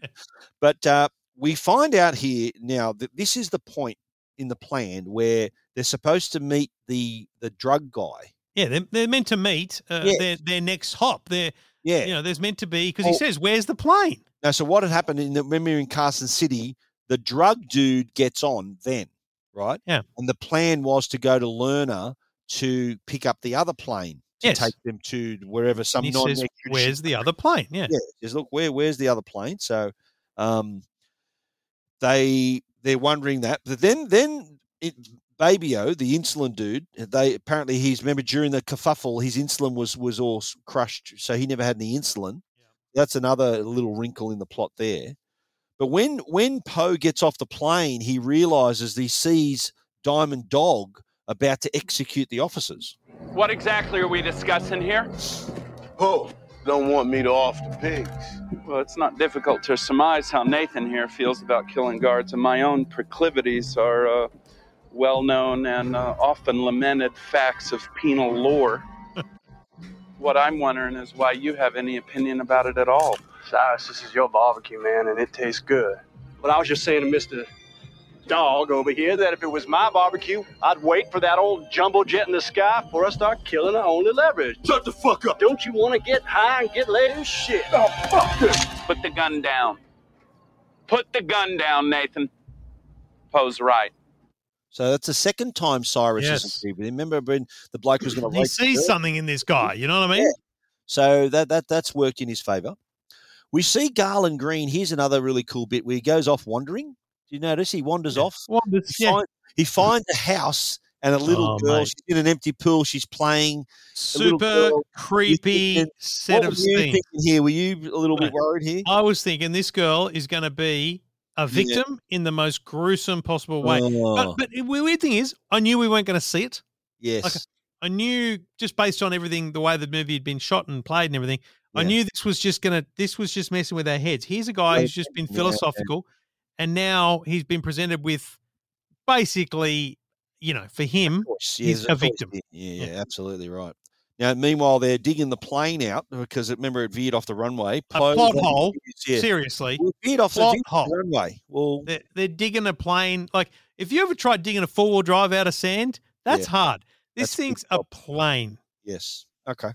But uh, we find out here now that this is the point in the plan where they're supposed to meet the the drug guy. Yeah, they're, they're meant to meet uh, Yeah. their their next hop. They're Yeah. you know, there's meant to be because he says, "Where's the plane?" Now, so what had happened in the, when we were in Carson City, the drug dude gets on then, right? Yeah. And the plan was to go to Lerner to pick up the other plane to Yes. take them to wherever some non says, "Where's the other plane?" Yeah. yeah. Says, look, where where's the other plane? So, um, they they're wondering that, but then then it, Baby-O, the insulin dude, they apparently he's remember during the kerfuffle, his insulin was was all crushed, so he never had any insulin. Yeah. That's another little wrinkle in the plot there. But when when Poe gets off the plane, he realizes he sees Diamond Dog about to execute the officers. What exactly are we discussing here? Poe don't want me to off the pigs. Well, it's not difficult to surmise how Nathan here feels about killing guards, and my own proclivities are uh, well known and uh, often lamented facts of penal lore. what I'm wondering is why you have any opinion about it at all. Cyrus, this is your barbecue, man, and it tastes good. But I was just saying to Mr. Dog over here that if it was my barbecue, I'd wait for that old jumbo jet in the sky before I start killing our only leverage. Shut the fuck up! Don't you want to get high and get laid as shit? Oh, fuck this! Put the gun down. Put the gun down, Nathan. Poe's right. So that's the second time Cyrus Yes. has agreed with him. Remember when the bloke was going to He sees something in this guy. You know what I mean? So that that that's worked in his favour. We see Garland Greene. Here's another really cool bit where he goes off wandering. Do you notice he wanders off? Wanders, he, yeah. find- he finds a house and a little Oh, girl. mate. She's in an empty pool. She's playing. Super creepy thinking- set what of were you scenes. thinking here? Were you a little bit worried here? I was thinking this girl is going to be a victim in the most gruesome possible way. Oh. But, but the weird thing is, I knew we weren't going to see it. Yes. Like, I knew just based on everything, the way the movie had been shot and played and everything, I knew this was just gonna, this was just messing with our heads. Here's a guy who's just been Yeah. philosophical, and now he's been presented with basically, you know, for him, Yeah, he's a course, victim. Yeah, yeah, yeah, absolutely right. Now, meanwhile, they're digging the plane out because remember it veered off the runway. A plot hole. Yeah. Seriously, it veered off the, plot veered the hole. runway. Well, They're, they're digging a plane. Like, if you ever tried digging a four wheel drive out of sand, that's Yeah. hard. This That's thing's a plane. Yes. Okay.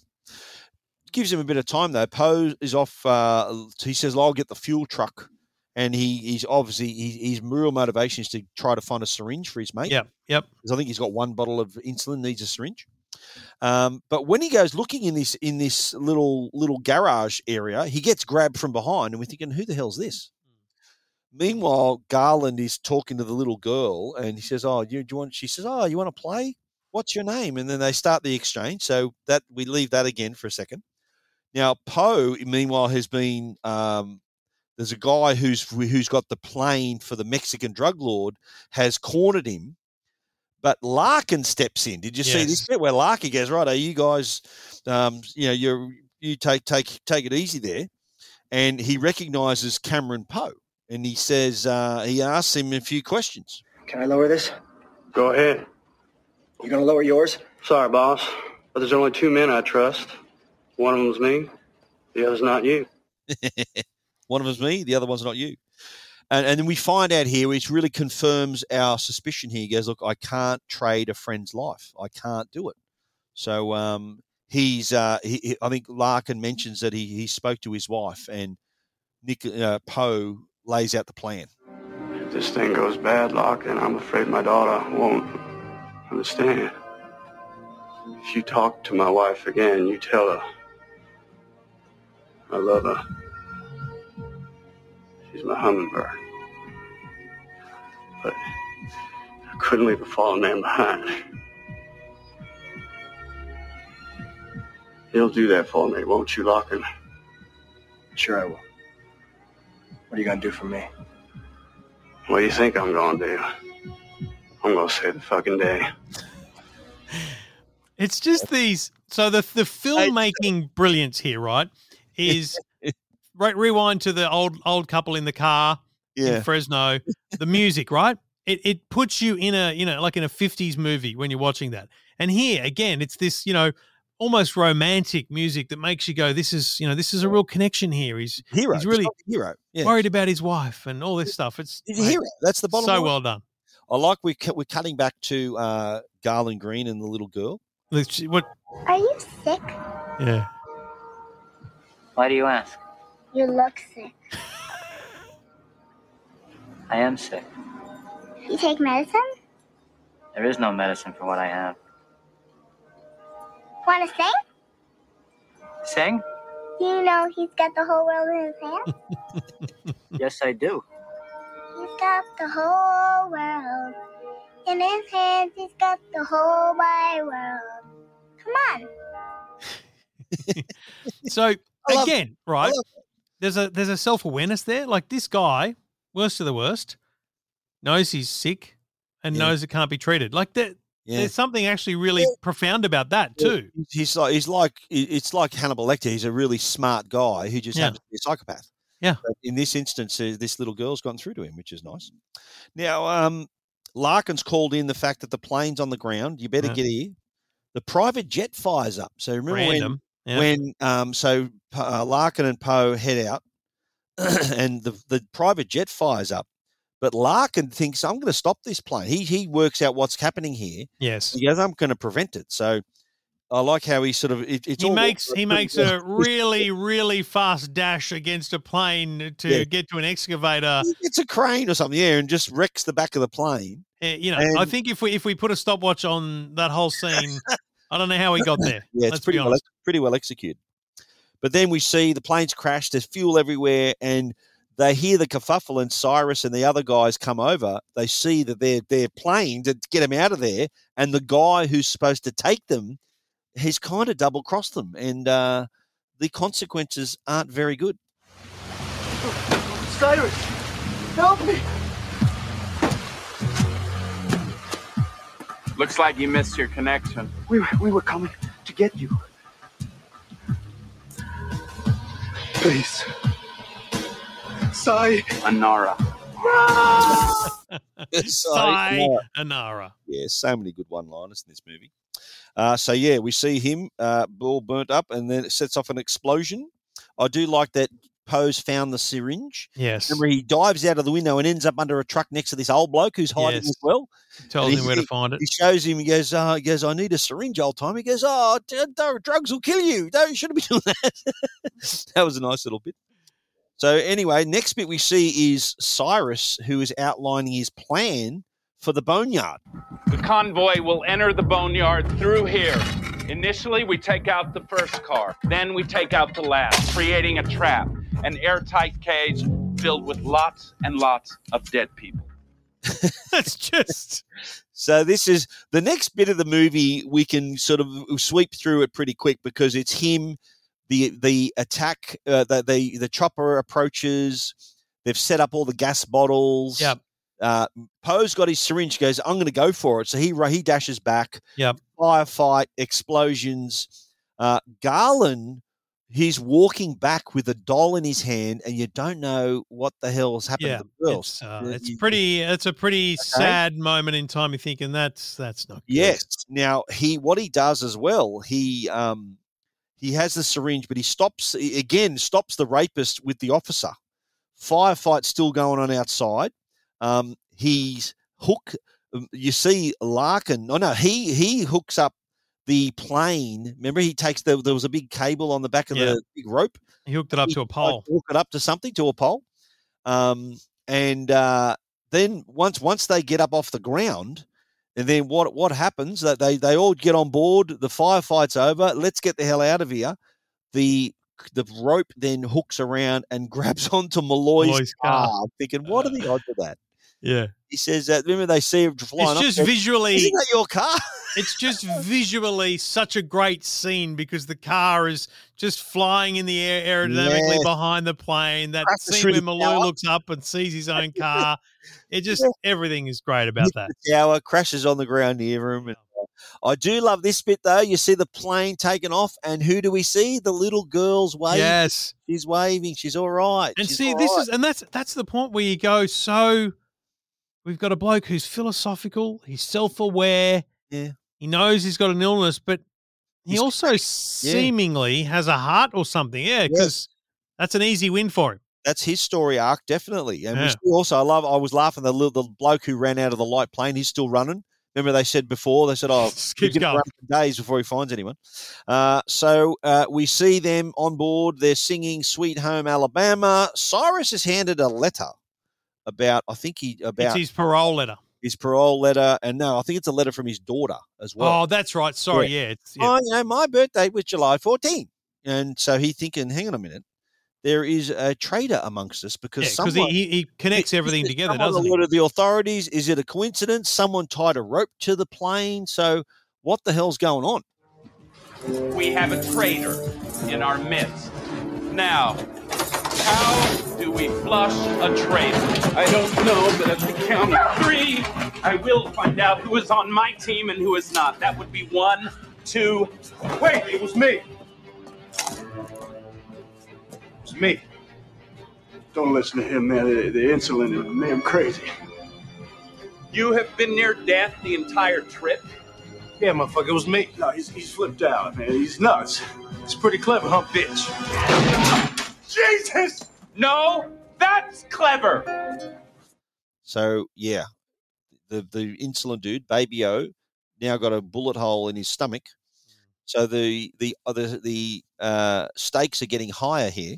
Gives him a bit of time though. Poe is off. Uh, he says, "I'll get the fuel truck," and he he's obviously he, his real motivation is to try to find a syringe for his mate. Yep. Yep. Because I think he's got one bottle of insulin, needs a syringe. Um, but when he goes looking in this in this little little garage area, he gets grabbed from behind, and we're thinking, "Who the hell's this?" Meanwhile, Garland is talking to the little girl, and he says, "Oh, you, do you want?" She says, "Oh, you want to play? What's your name?" And then they start the exchange. So that we leave that again for a second. Now, Poe, meanwhile, has been um, there's a guy who's who's got the plane for the Mexican drug lord has cornered him, but Larkin steps in. Did you see this bit where Larkin goes, "Right, are you guys, um, you know, you you take take take it easy there," and he recognizes Cameron Poe, and he says uh, he asks him a few questions. Can I lower this? Go ahead. You're gonna lower yours? Sorry, boss, but there's only two men I trust. One of them's me, the other's not you. One of them's me, the other one's not you. And, and then we find out here, which really confirms our suspicion here. He goes, Look, I can't trade a friend's life. I can't do it. So um, he's, uh, he, I think Larkin mentions that he, he spoke to his wife, and Nick uh, Poe lays out the plan. If this thing goes bad, Larkin, I'm afraid my daughter won't understand. If you talk to my wife again, you tell her I love her. She's my hummingbird. But I couldn't leave a fallen man behind. He'll do that for me, won't you, Larkin? Sure I will. What are you gonna do for me? What do you think I'm gonna do? I'm gonna save the fucking day. It's just these. So the the filmmaking brilliance here, right, is right. Rewind to the old old couple in the car Yeah. in Fresno. The music, right? It it puts you in a you know like in a fifties movie when you're watching that. And here again, it's this you know almost romantic music that makes you go, "This is you know this is a real connection here." He's Hero. He's He's really not hero. Yeah. worried about his wife and all this stuff. It's He's a hero. That's the bottom So line. well done. I like we cu- we're cutting back to uh, Garland Greene and the little girl. What? Are you sick? Yeah. Why do you ask? You look sick. I am sick. You take medicine? There is no medicine for what I have. Want to sing? Sing? Do you know he's got the whole world in his hand? Yes, I do. He's got the whole world in his hands. He's got the whole wide world. Come on. So again, right? There's a there's a self awareness there. Like this guy, worst of the worst, knows he's sick and Yeah. knows it can't be treated. Like that. Yeah. there's something actually really profound about that too. He's like he's like it's like Hannibal Lecter. He's a really smart guy who just Yeah. happens to be a psychopath. Yeah. But in this instance, uh, this little girl's gone through to him, which is nice. Now, um, Larkin's called in the fact that the plane's on the ground. You better Yeah. get here. The private jet fires up. So remember Random, when when um, so uh, Larkin and Poe head out, and the the private jet fires up. But Larkin thinks I'm going to stop this plane. He he works out what's happening here. Yes. He goes, I'm going to prevent it. So I like how he sort of it, it's He makes he makes a really really fast dash against a plane to Yeah. get to an excavator. it's a crane or something, yeah, and just wrecks the back of the plane. Eh, You know, I think if we if we put a stopwatch on that whole scene, I don't know how he got there. Yeah, it's pretty well, pretty well executed. But then we see the planes crash. There's fuel everywhere, and they hear the kerfuffle. And Cyrus and the other guys come over. They see that they're they're playing to get them out of there, and the guy who's supposed to take them, he's kind of double crossed them, and uh, the consequences aren't very good. Cyrus, help me! Looks like you missed your connection. We were, we were coming to get you. Please. Sai. Anara. Sai Anara. Yeah, so many good one-liners in this movie. Uh, so yeah, we see him uh, all burnt up, and then it sets off an explosion. I do like that Poe's found the syringe. Yes. Remember, he dives out of the window and ends up under a truck next to this old bloke who's hiding Yes. as well. Tells him where to find it. He shows him. He goes, uh, he goes, I need a syringe, old time. He goes, oh, d- d- drugs will kill you. No, you shouldn't be doing that. that was a nice little bit. So anyway, next bit we see is Cyrus, who is outlining his plan for the boneyard. The convoy will enter the boneyard through here. Initially, we take out the first car. Then we take out the last, creating a trap, an airtight cage filled with lots and lots of dead people. That's just So this is the next bit of the movie. We can sort of sweep through it pretty quick because it's him. The the attack, uh, the, the the chopper approaches. They've set up all the gas bottles. Yep. Uh, Poe's got his syringe. Goes, I'm going to go for it. So he he dashes back. Yep. Firefight, explosions. Uh, Garland, he's walking back with a doll in his hand, and you don't know what the hell's happened yeah. to the girl. It's, uh, it's you- pretty. It's a pretty sad moment in time. You're thinking that's that's not. Good. Yes. Now he what he does as well, he um he has the syringe, but he stops again, stops the rapist with the officer. Firefight still going on outside. Um he's hook um, you see Larkin. No, no, he he hooks up the plane. Remember he takes the there was a big cable on the back of Yeah. the big rope. He hooked it up He to a pole. Hook it up to something, to a pole. Um and uh then once once they get up off the ground, and then what what happens? That they they all get on board. The firefight's over. Let's get the hell out of here. The the rope then hooks around and grabs onto Malloy's, Malloy's car. car. Thinking, what are the odds of that? Yeah. He says that. Remember, they see him flying. It's just there, visually. Isn't that your car? It's just visually such a great scene because the car is just flying in the air aerodynamically Yes. behind the plane. That Crashes scene where Malou looks up and sees his own car. It just Yeah. everything is great about that. the tower, crashes on the ground near him. And, uh, I do love this bit though. You see the plane taking off, and who do we see? The little girl's waving. Yes. she's waving. She's all right. And She's see, this right. is and that's that's the point where you go. So we've got a bloke who's philosophical. He's self-aware. Yeah. He knows he's got an illness, but he He's- also seemingly has a heart or something. Yeah, because that's an easy win for him. that's his story arc, definitely. And Yeah. also, I love. I was laughing the little the bloke who ran out of the light plane. He's still running. Remember they said before they said, "Oh, keeps for days before he finds anyone." Uh, so uh, we see them on board. They're singing "Sweet Home Alabama." Cyrus is handed a letter about. I think he about It's about his parole letter. his parole letter, and no, I think it's a letter from his daughter as well. oh, that's right. Sorry, yeah. it's, yeah. Oh, you know, my birthday was July 14. And so he thinking, hang on a minute, there is a traitor amongst us because Yeah, 'cause someone he, he, he connects everything is together, someone doesn't he? alerted the authorities. Is it a coincidence? Someone tied a rope to the plane. So what the hell's going on? We have a traitor in our midst. Now, How do we flush a train? I don't know, but at the count of three, I will find out who is on my team and who is not. That would be one, two. Wait, it was me. It's me. Don't listen to him, man. The, the insulin is made him crazy. You have been near death the entire trip. Yeah, motherfucker, it was me. No, he's, he's flipped out, man. He's nuts. He's pretty clever, huh, bitch? Jesus! No, that's clever. So yeah, the the insulin dude, Baby-O, now got a bullet hole in his stomach. So the the other the uh, stakes are getting higher here.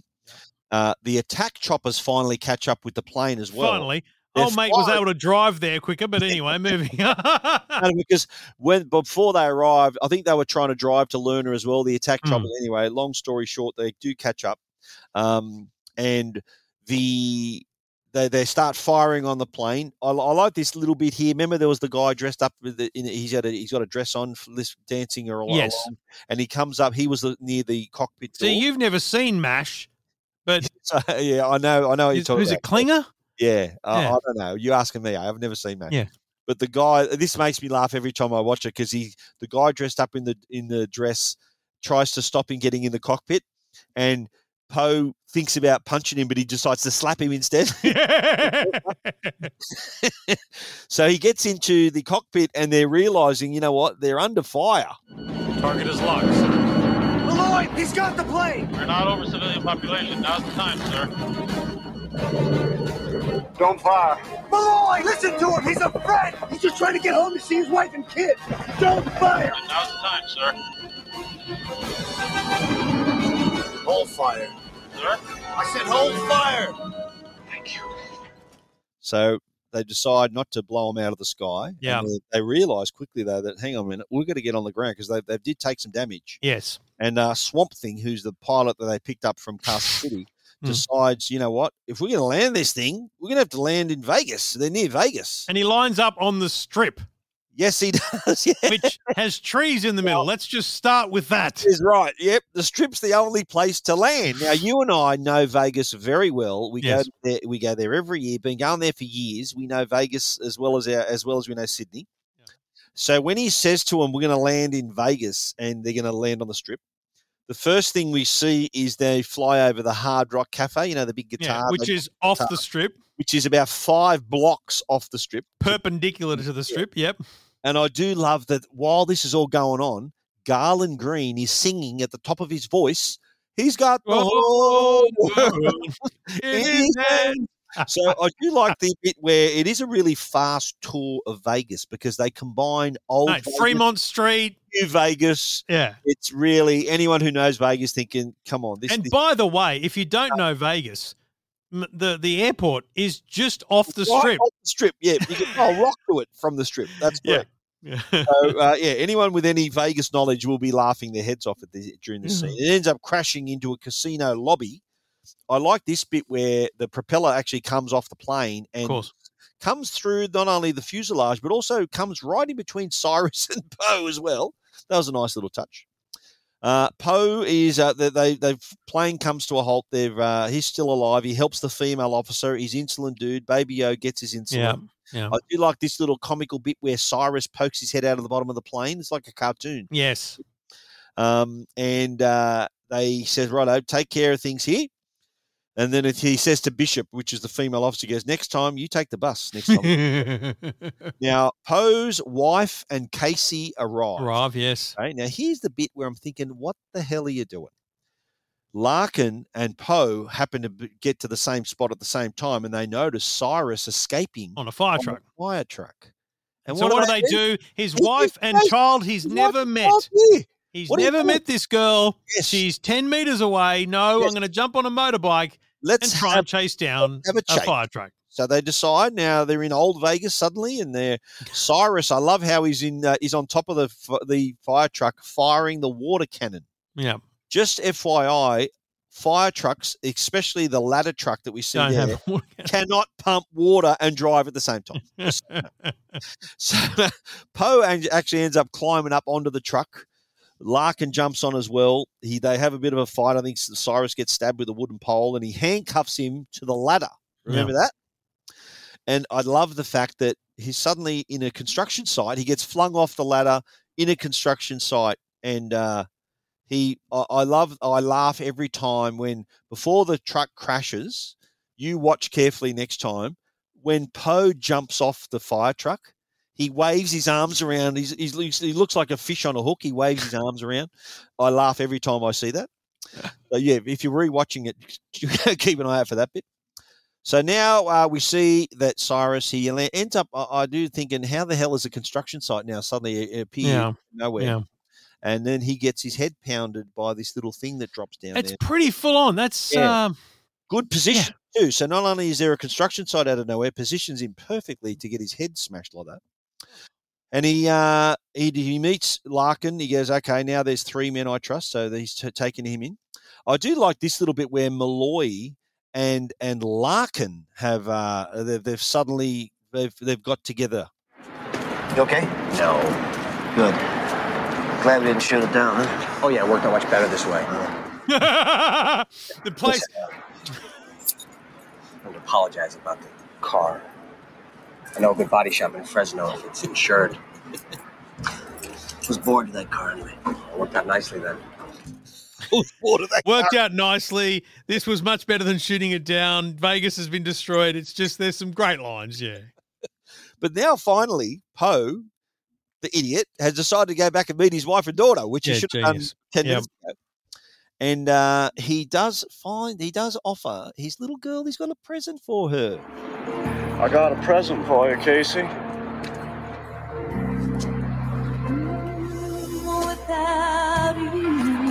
Uh, the attack choppers finally catch up with the plane as well. Finally. They're Old mate was able to drive there quicker, but anyway, moving. No, because when before they arrived, I think they were trying to drive to Lerner as well. The attack choppers. Anyway, long story short, they do catch up, um, and the they they start firing on the plane. I, I like this little bit here. Remember, there was the guy dressed up with the, in, he's got a he's got a dress on, for this dancing or along, Yes. and he comes up. He was the, near the cockpit door. See, you've never seen MASH, but So, yeah, I know, I know. What you're Is- talking who's it, about. Klinger? Yeah, uh, Yeah. I don't know. You asking me? I've never seen that. Yeah. But the guy, this makes me laugh every time I watch it because he, the guy dressed up in the in the dress, tries to stop him getting in the cockpit, and Poe thinks about punching him, but he decides to slap him instead. so he gets into the cockpit, and they're realizing, you know what, they're under fire. Target is locked. Malloy, he's got the plane. We're not over civilian population. Now's the time, sir. Don't fire. Malloy, listen to him. He's a friend. He's just trying to get home to see his wife and kid. Don't fire. Now's the time, sir. Hold fire. Sir? I said hold fire. Thank you. So they decide not to blow them out of the sky. Yeah. they, they realize quickly though that hang on a minute, we're going to get on the ground because they, they did take some damage. Yes. And uh, Swamp Thing, who's the pilot that they picked up from Carson City, Hmm. decides, you know what, if we're going to land this thing, we're going to have to land in Vegas. They're near Vegas. And he lines up on the strip. Yes, he does. Yeah. Which has trees in the middle. Let's just start with that. Is right. Yep. The strip's the only place to land. Now, you and I know Vegas very well. We Yes. go there. We go there every year. Been going there for years. We know Vegas as well as our, as well as we know Sydney. So when he says to them, "We're going to land in Vegas," and they're going to land on the strip, the first thing we see is they fly over the Hard Rock Cafe. You know, the big Yeah, guitar, which the is off the strip, which is about five blocks off the strip. perpendicular to the strip. Yep. And I do love that while this is all going on, Garland Greene is singing at the top of his voice. He's got the oh, whole world in his hands. So I do like the bit where it is a really fast tour of Vegas because they combine old No, Vegas, Fremont Street. New Vegas. Yeah. It's really anyone who knows Vegas thinking, come on, this, And this by the way, if you don't uh, know Vegas, the the airport is just off the right strip. off the strip. Yeah, you can oh, rock to it from the strip. That's Yeah. correct. so uh, yeah, anyone with any Vegas knowledge will be laughing their heads off at the, during this Mhm. scene. It ends up crashing into a casino lobby. I like this bit where the propeller actually comes off the plane and comes through not only the fuselage but also comes right in between Cyrus and Poe as well. That was a nice little touch. Uh, Poe is uh, the they they plane comes to a halt. They've uh, he's still alive. He helps the female officer. He's insulin dude. Baby-O gets his insulin. Yeah. Yeah. I do like this little comical bit where Cyrus pokes his head out of the bottom of the plane. It's like a cartoon. Yes. Um, and uh, they says, "Righto, take care of things here." And then he says to Bishop, which is the female officer, he goes, "Next time you take the bus. Next time." now, Poe's wife and Casey arrive. Arrive, yes. Okay, now here's the bit where I'm thinking, what the hell are you doing? Larkin and Poe happen to get to the same spot at the same time, and they notice Cyrus escaping on a fire the truck. fire truck. And so what do they do? His wife and child he's never met. He's What never met this girl. She's 10 meters away. No, I'm going to jump on a motorbike Let's and try have- and chase down have a a fire truck. So they decide now they're in Old Vegas suddenly, and they're Cyrus. I love how he's in. Uh, he's on top of the f- the fire truck firing the water cannon. Yeah. Just FYI, fire trucks, especially the ladder truck that we see Don't there, cannot pump water and drive at the same time. So Poe actually ends up climbing up onto the truck. Larkin jumps on as well. He they have a bit of a fight. I think Cyrus gets stabbed with a wooden pole, and he handcuffs him to the ladder. Remember that? And I love the fact that he's suddenly in a construction site. He gets flung off the ladder in a construction site, and uh, he. I, I love. I laugh every time when before the truck crashes. You watch carefully next time when Poe jumps off the fire truck. He waves his arms around. He's, he's, he looks like a fish on a hook. He waves his arms around. I laugh every time I see that. So yeah, if you're rewatching it, keep an eye out for that bit. So now uh, we see that Cyrus he ends up. I, I do thinking, how the hell is a construction site now suddenly it appeared Yeah. nowhere? Yeah. And then he gets his head pounded by this little thing that drops down It's there. pretty full on. That's Yeah. um, Good position too. So not only is there a construction site out of nowhere, positions him perfectly to get his head smashed like that. And he uh, he he meets Larkin. He goes, okay, now there's three men I trust, so he's t- taking him in. I do like this little bit where Malloy and and Larkin have uh, they've, they've suddenly they've they've got together. You okay? No. Good. Glad we didn't shoot it down, huh? Oh, yeah, it worked out much better this way. the place. I would apologize about the car. I know a good body shop in Fresno if it's insured. was bored of that car anyway. It worked out nicely then. Worked out nicely. This was much better than shooting it down. Vegas has been destroyed. It's just there's some great lines. Yeah. But now finally, Poe, the idiot, has decided to go back and meet his wife and daughter, which he should have done ten Yep. minutes ago. And uh, he does find he does offer his little girl. He's got a present for her. I got a present for you, Casey.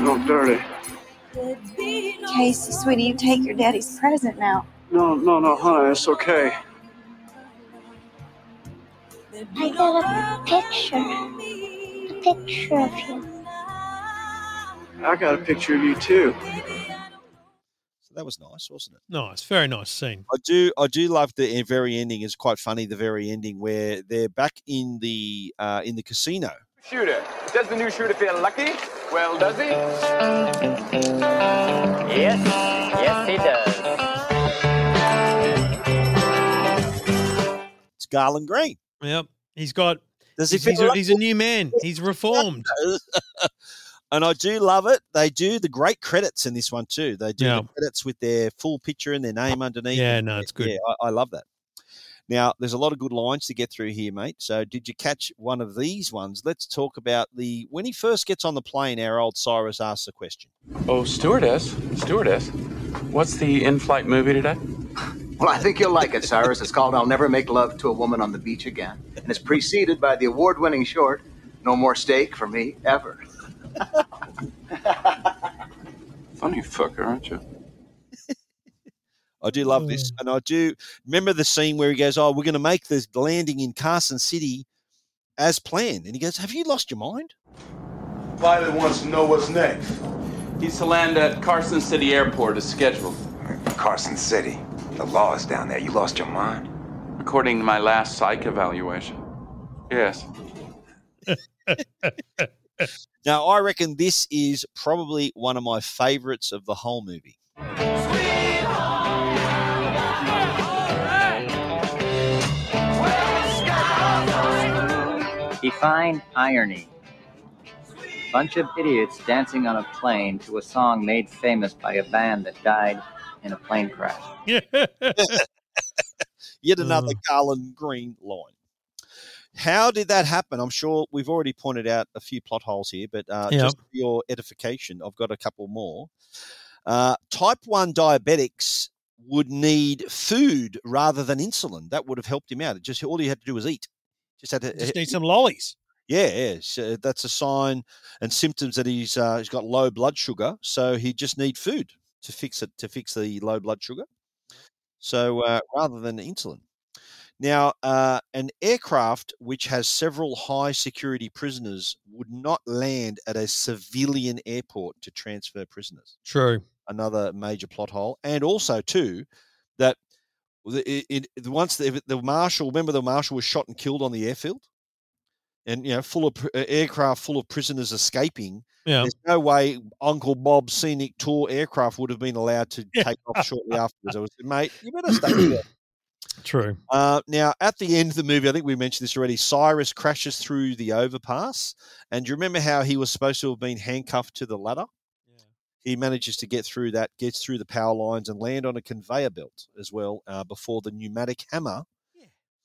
No, dirty. Casey, sweetie, you take your daddy's present now. No, no, no, honey, it's okay. I got a picture. A picture of you. I got a picture of you too. So that was nice, wasn't it? Nice. Very nice scene. I do I do love the very ending. It's quite funny. The very ending where they're back in the uh, in the casino. Shooter. Does the new shooter feel lucky? Well, does he? Yes, yes, he does. It's Garland Greene. Yep. He's got. Does he he's, he's feel a, he's a new man. He's reformed. and I do love it. They do the great credits in this one too. They do Yeah. the credits with their full picture and their name underneath. Yeah, no, it's good. Yeah, I, I love that. Now, there's a lot of good lines to get through here, mate. So, did you catch one of these ones? Let's talk about the when he first gets on the plane. Our old Cyrus asks a question. Oh, stewardess, stewardess, what's the in-flight movie today? Well, I think you'll like it, Cyrus. It's called I'll Never Make Love to a Woman on the Beach Again. And it's preceded by the award winning short, No More Steak for Me Ever. Funny fucker, aren't you? I do love this, mm. and I do remember the scene where he goes, "Oh, we're going to make this landing in Carson City as planned," and he goes, "Have you lost your mind?" Pilot wants to know what's next. He's to land at Carson City Airport as scheduled. Carson City. The law is down there. You lost your mind? According to my last psych evaluation. Yes. Now, I reckon this is probably one of my favorites of the whole movie. Define irony. Bunch of idiots dancing on a plane to a song made famous by a band that died in a plane crash. Yet another Garland Greene line. How did that happen? I'm sure we've already pointed out a few plot holes here, but uh, Yep. just for your edification, I've got a couple more. Uh, type 1 diabetics would need food rather than insulin. That would have helped him out. It just all he had to do was eat. Just had to Just need some lollies. Yeah, yeah. So that's a sign and symptoms that he's uh, he's got low blood sugar. So he just need food to fix it to fix the low blood sugar. So uh, rather than insulin. Now, uh, an aircraft which has several high security prisoners would not land at a civilian airport to transfer prisoners. True. Another major plot hole, and also too that it, it, once the, the marshal, remember the marshal was shot and killed on the airfield. and you know, full of uh, aircraft full of prisoners escaping. Yeah. There's no way Uncle Bob's scenic tour aircraft would have been allowed to take off shortly afterwards. I was, mate, you better stay here. True. Uh, now, at the end of the movie, I think we mentioned this already. Cyrus crashes through the overpass, and do you remember how he was supposed to have been handcuffed to the ladder? He manages to get through that, gets through the power lines, and land on a conveyor belt as well uh, before the pneumatic hammer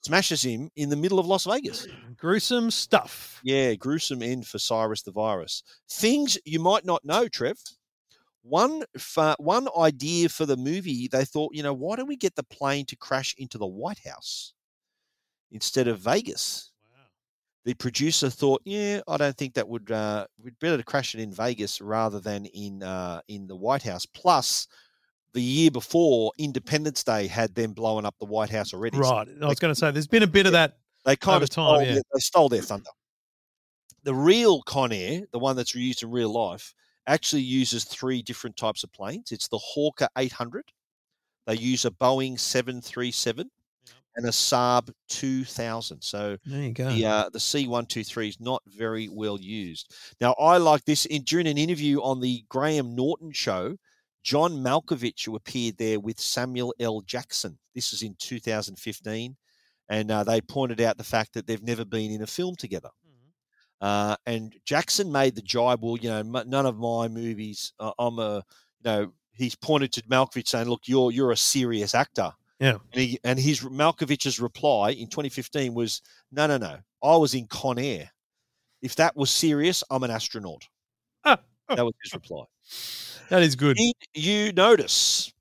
smashes him in the middle of Las Vegas. Gruesome stuff. Yeah, gruesome end for Cyrus the Virus. Things you might not know, Trev. One fa- one idea for the movie, they thought, you know, why don't we get the plane to crash into the White House instead of Vegas? The producer thought, yeah, I don't think that would. Uh, we'd better to crash it in Vegas rather than in uh, in the White House. Plus, the year before, Independence Day had them blowing up the White House already. So Right. I was going to say there's been a bit of that they kind over of time. stole, yeah. they stole their thunder. The real Con Air, the one that's used in real life, actually uses three different types of planes. It's the Hawker 800. They use a Boeing 737 and a Saab 2000. So There you go. the uh, the C123 is not very well used. Now I like this in during an interview on the Graham Norton show. John Malkovich, who appeared there with Samuel L. Jackson. This is in 2015, and uh, they pointed out the fact that they've never been in a film together. Uh, and Jackson made the jibe. Well, you know, m- none of my movies. Uh, I'm a, you know, he's pointed to Malkovich saying, "Look, you're you're a serious actor." Yeah. And he and his Malkovich's reply in 2015 was, "No, no, no. I was in Con Air. If that was serious, I'm an astronaut." Ah, That was his reply. That is good. Did you notice?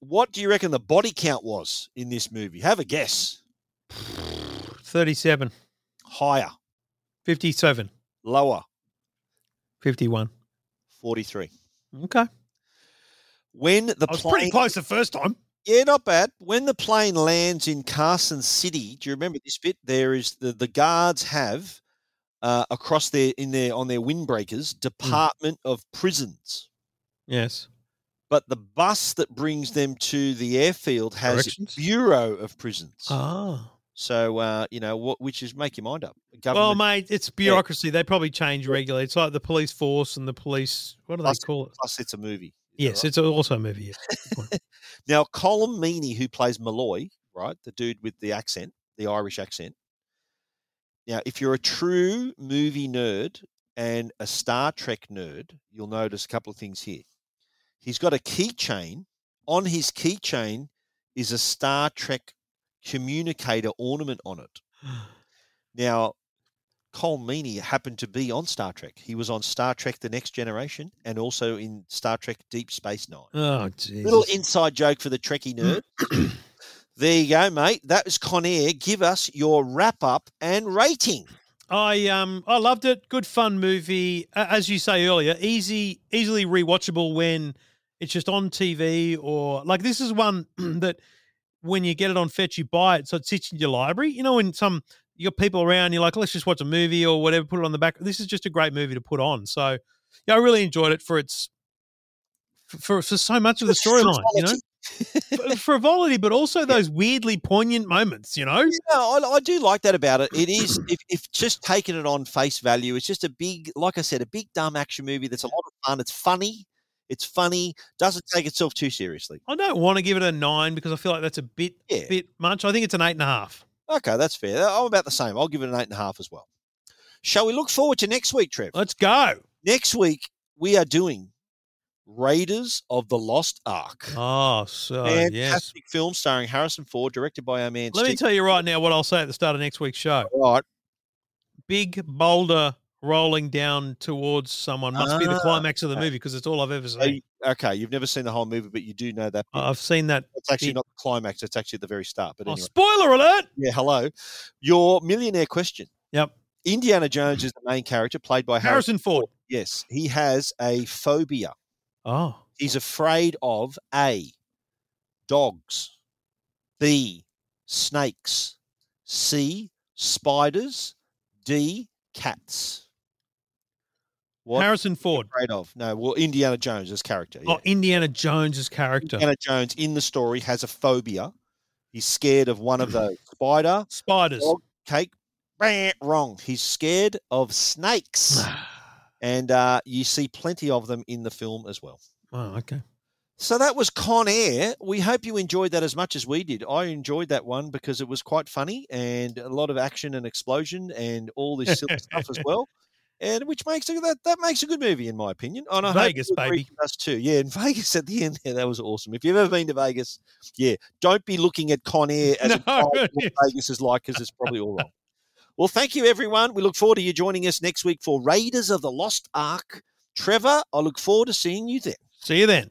What do you reckon the body count was in this movie? Have a guess. 37, Higher, 57, lower, 51. 43. Okay. When the I was plane, pretty close the first time. Yeah, not bad. When the plane lands in Carson City, do you remember this bit? There is the the guards have uh, across their in their on their windbreakers Department of Prisons, Yes. but the bus that brings them to the airfield has Bureau of Prisons. Ah. So uh, you know what, which is make your mind up. Well, Government mate, it's bureaucracy. They probably change regularly. It's like the police force and the police. What do plus, they call it? plus it's a movie. Yes, it's also a movie. Yes. Now, Colm Meaney, who plays Malloy, right, the dude with the accent, the Irish accent. Now, if you're a true movie nerd and a Star Trek nerd, you'll notice a couple of things here. He's got a keychain. On his keychain is a Star Trek communicator ornament on it. Now, Colm Meaney happened to be on Star Trek. He was on Star Trek The Next Generation and also in Star Trek Deep Space Nine. Oh, Jesus. Little inside joke for the Trekkie nerd. there you go, mate. That was Con Air. Give us your wrap up and rating. I um I loved it. Good fun movie. As you say earlier, easy, easily rewatchable when it's just on TV or like this is one that when you get it on fetch, you buy it, so it sits in your library. You know, when some you got people around, you're like, let's just watch a movie or whatever, put it on the back. This is just a great movie to put on. So yeah, I really enjoyed it for its for for so much of the storyline. You know, frivolity, but also those weirdly poignant moments. You know, Yeah, I, I do like that about it. It is, if, if just taking it on face value, it's just a big, like I said, a big dumb action movie that's a lot of fun. It's funny. It's funny. Doesn't take itself too seriously. I don't want to give it a nine because I feel like that's a bit yeah. bit much. I think it's an eight and a half. Okay, that's fair. I'm about the same. I'll give it an eight and a half as well. Shall we look forward to next week, Trev? Let's go. Next week, we are doing Raiders of the Lost Ark. Oh, so Fantastic yes. film starring Harrison Ford, directed by our man Let me tell you right now what I'll say at the start of next week's show. Right. Big boulder rolling down towards someone must be the Ah, climax of the movie because it's all I've ever seen. okay, you've never seen the whole movie, but you do know that. bit. I've seen that. It's actually bit. not the climax. It's actually at the very start. But Oh, spoiler alert! Yeah, hello. Your millionaire question. Yep. Indiana Jones is the main character, played by Harrison Ford. Yes, he has a phobia. Oh. He's afraid of A, dogs, B, snakes, C, spiders, D, cats. What Harrison Ford. afraid of? No, well, Indiana Jones' character. yeah. Oh, Indiana Jones's character. Indiana Jones in the story has a phobia. He's scared of one of those spider, Spiders. dog, cake, Bah, wrong. He's scared of snakes, and uh, you see plenty of them in the film as well. Oh, okay. So that was Con Air. We hope you enjoyed that as much as we did. I enjoyed that one because it was quite funny and a lot of action and explosion and all this silly stuff as well. And which makes it, that that makes a good movie in my opinion. And I Vegas, baby. Us too, yeah. In Vegas at the end, yeah, that was awesome. If you've ever been to Vegas, yeah, don't be looking at Con Air as No, Vegas is like because it's probably all wrong. Well, thank you, everyone. We look forward to you joining us next week for Raiders of the Lost Ark. Trevor, I look forward to seeing you then. See you then.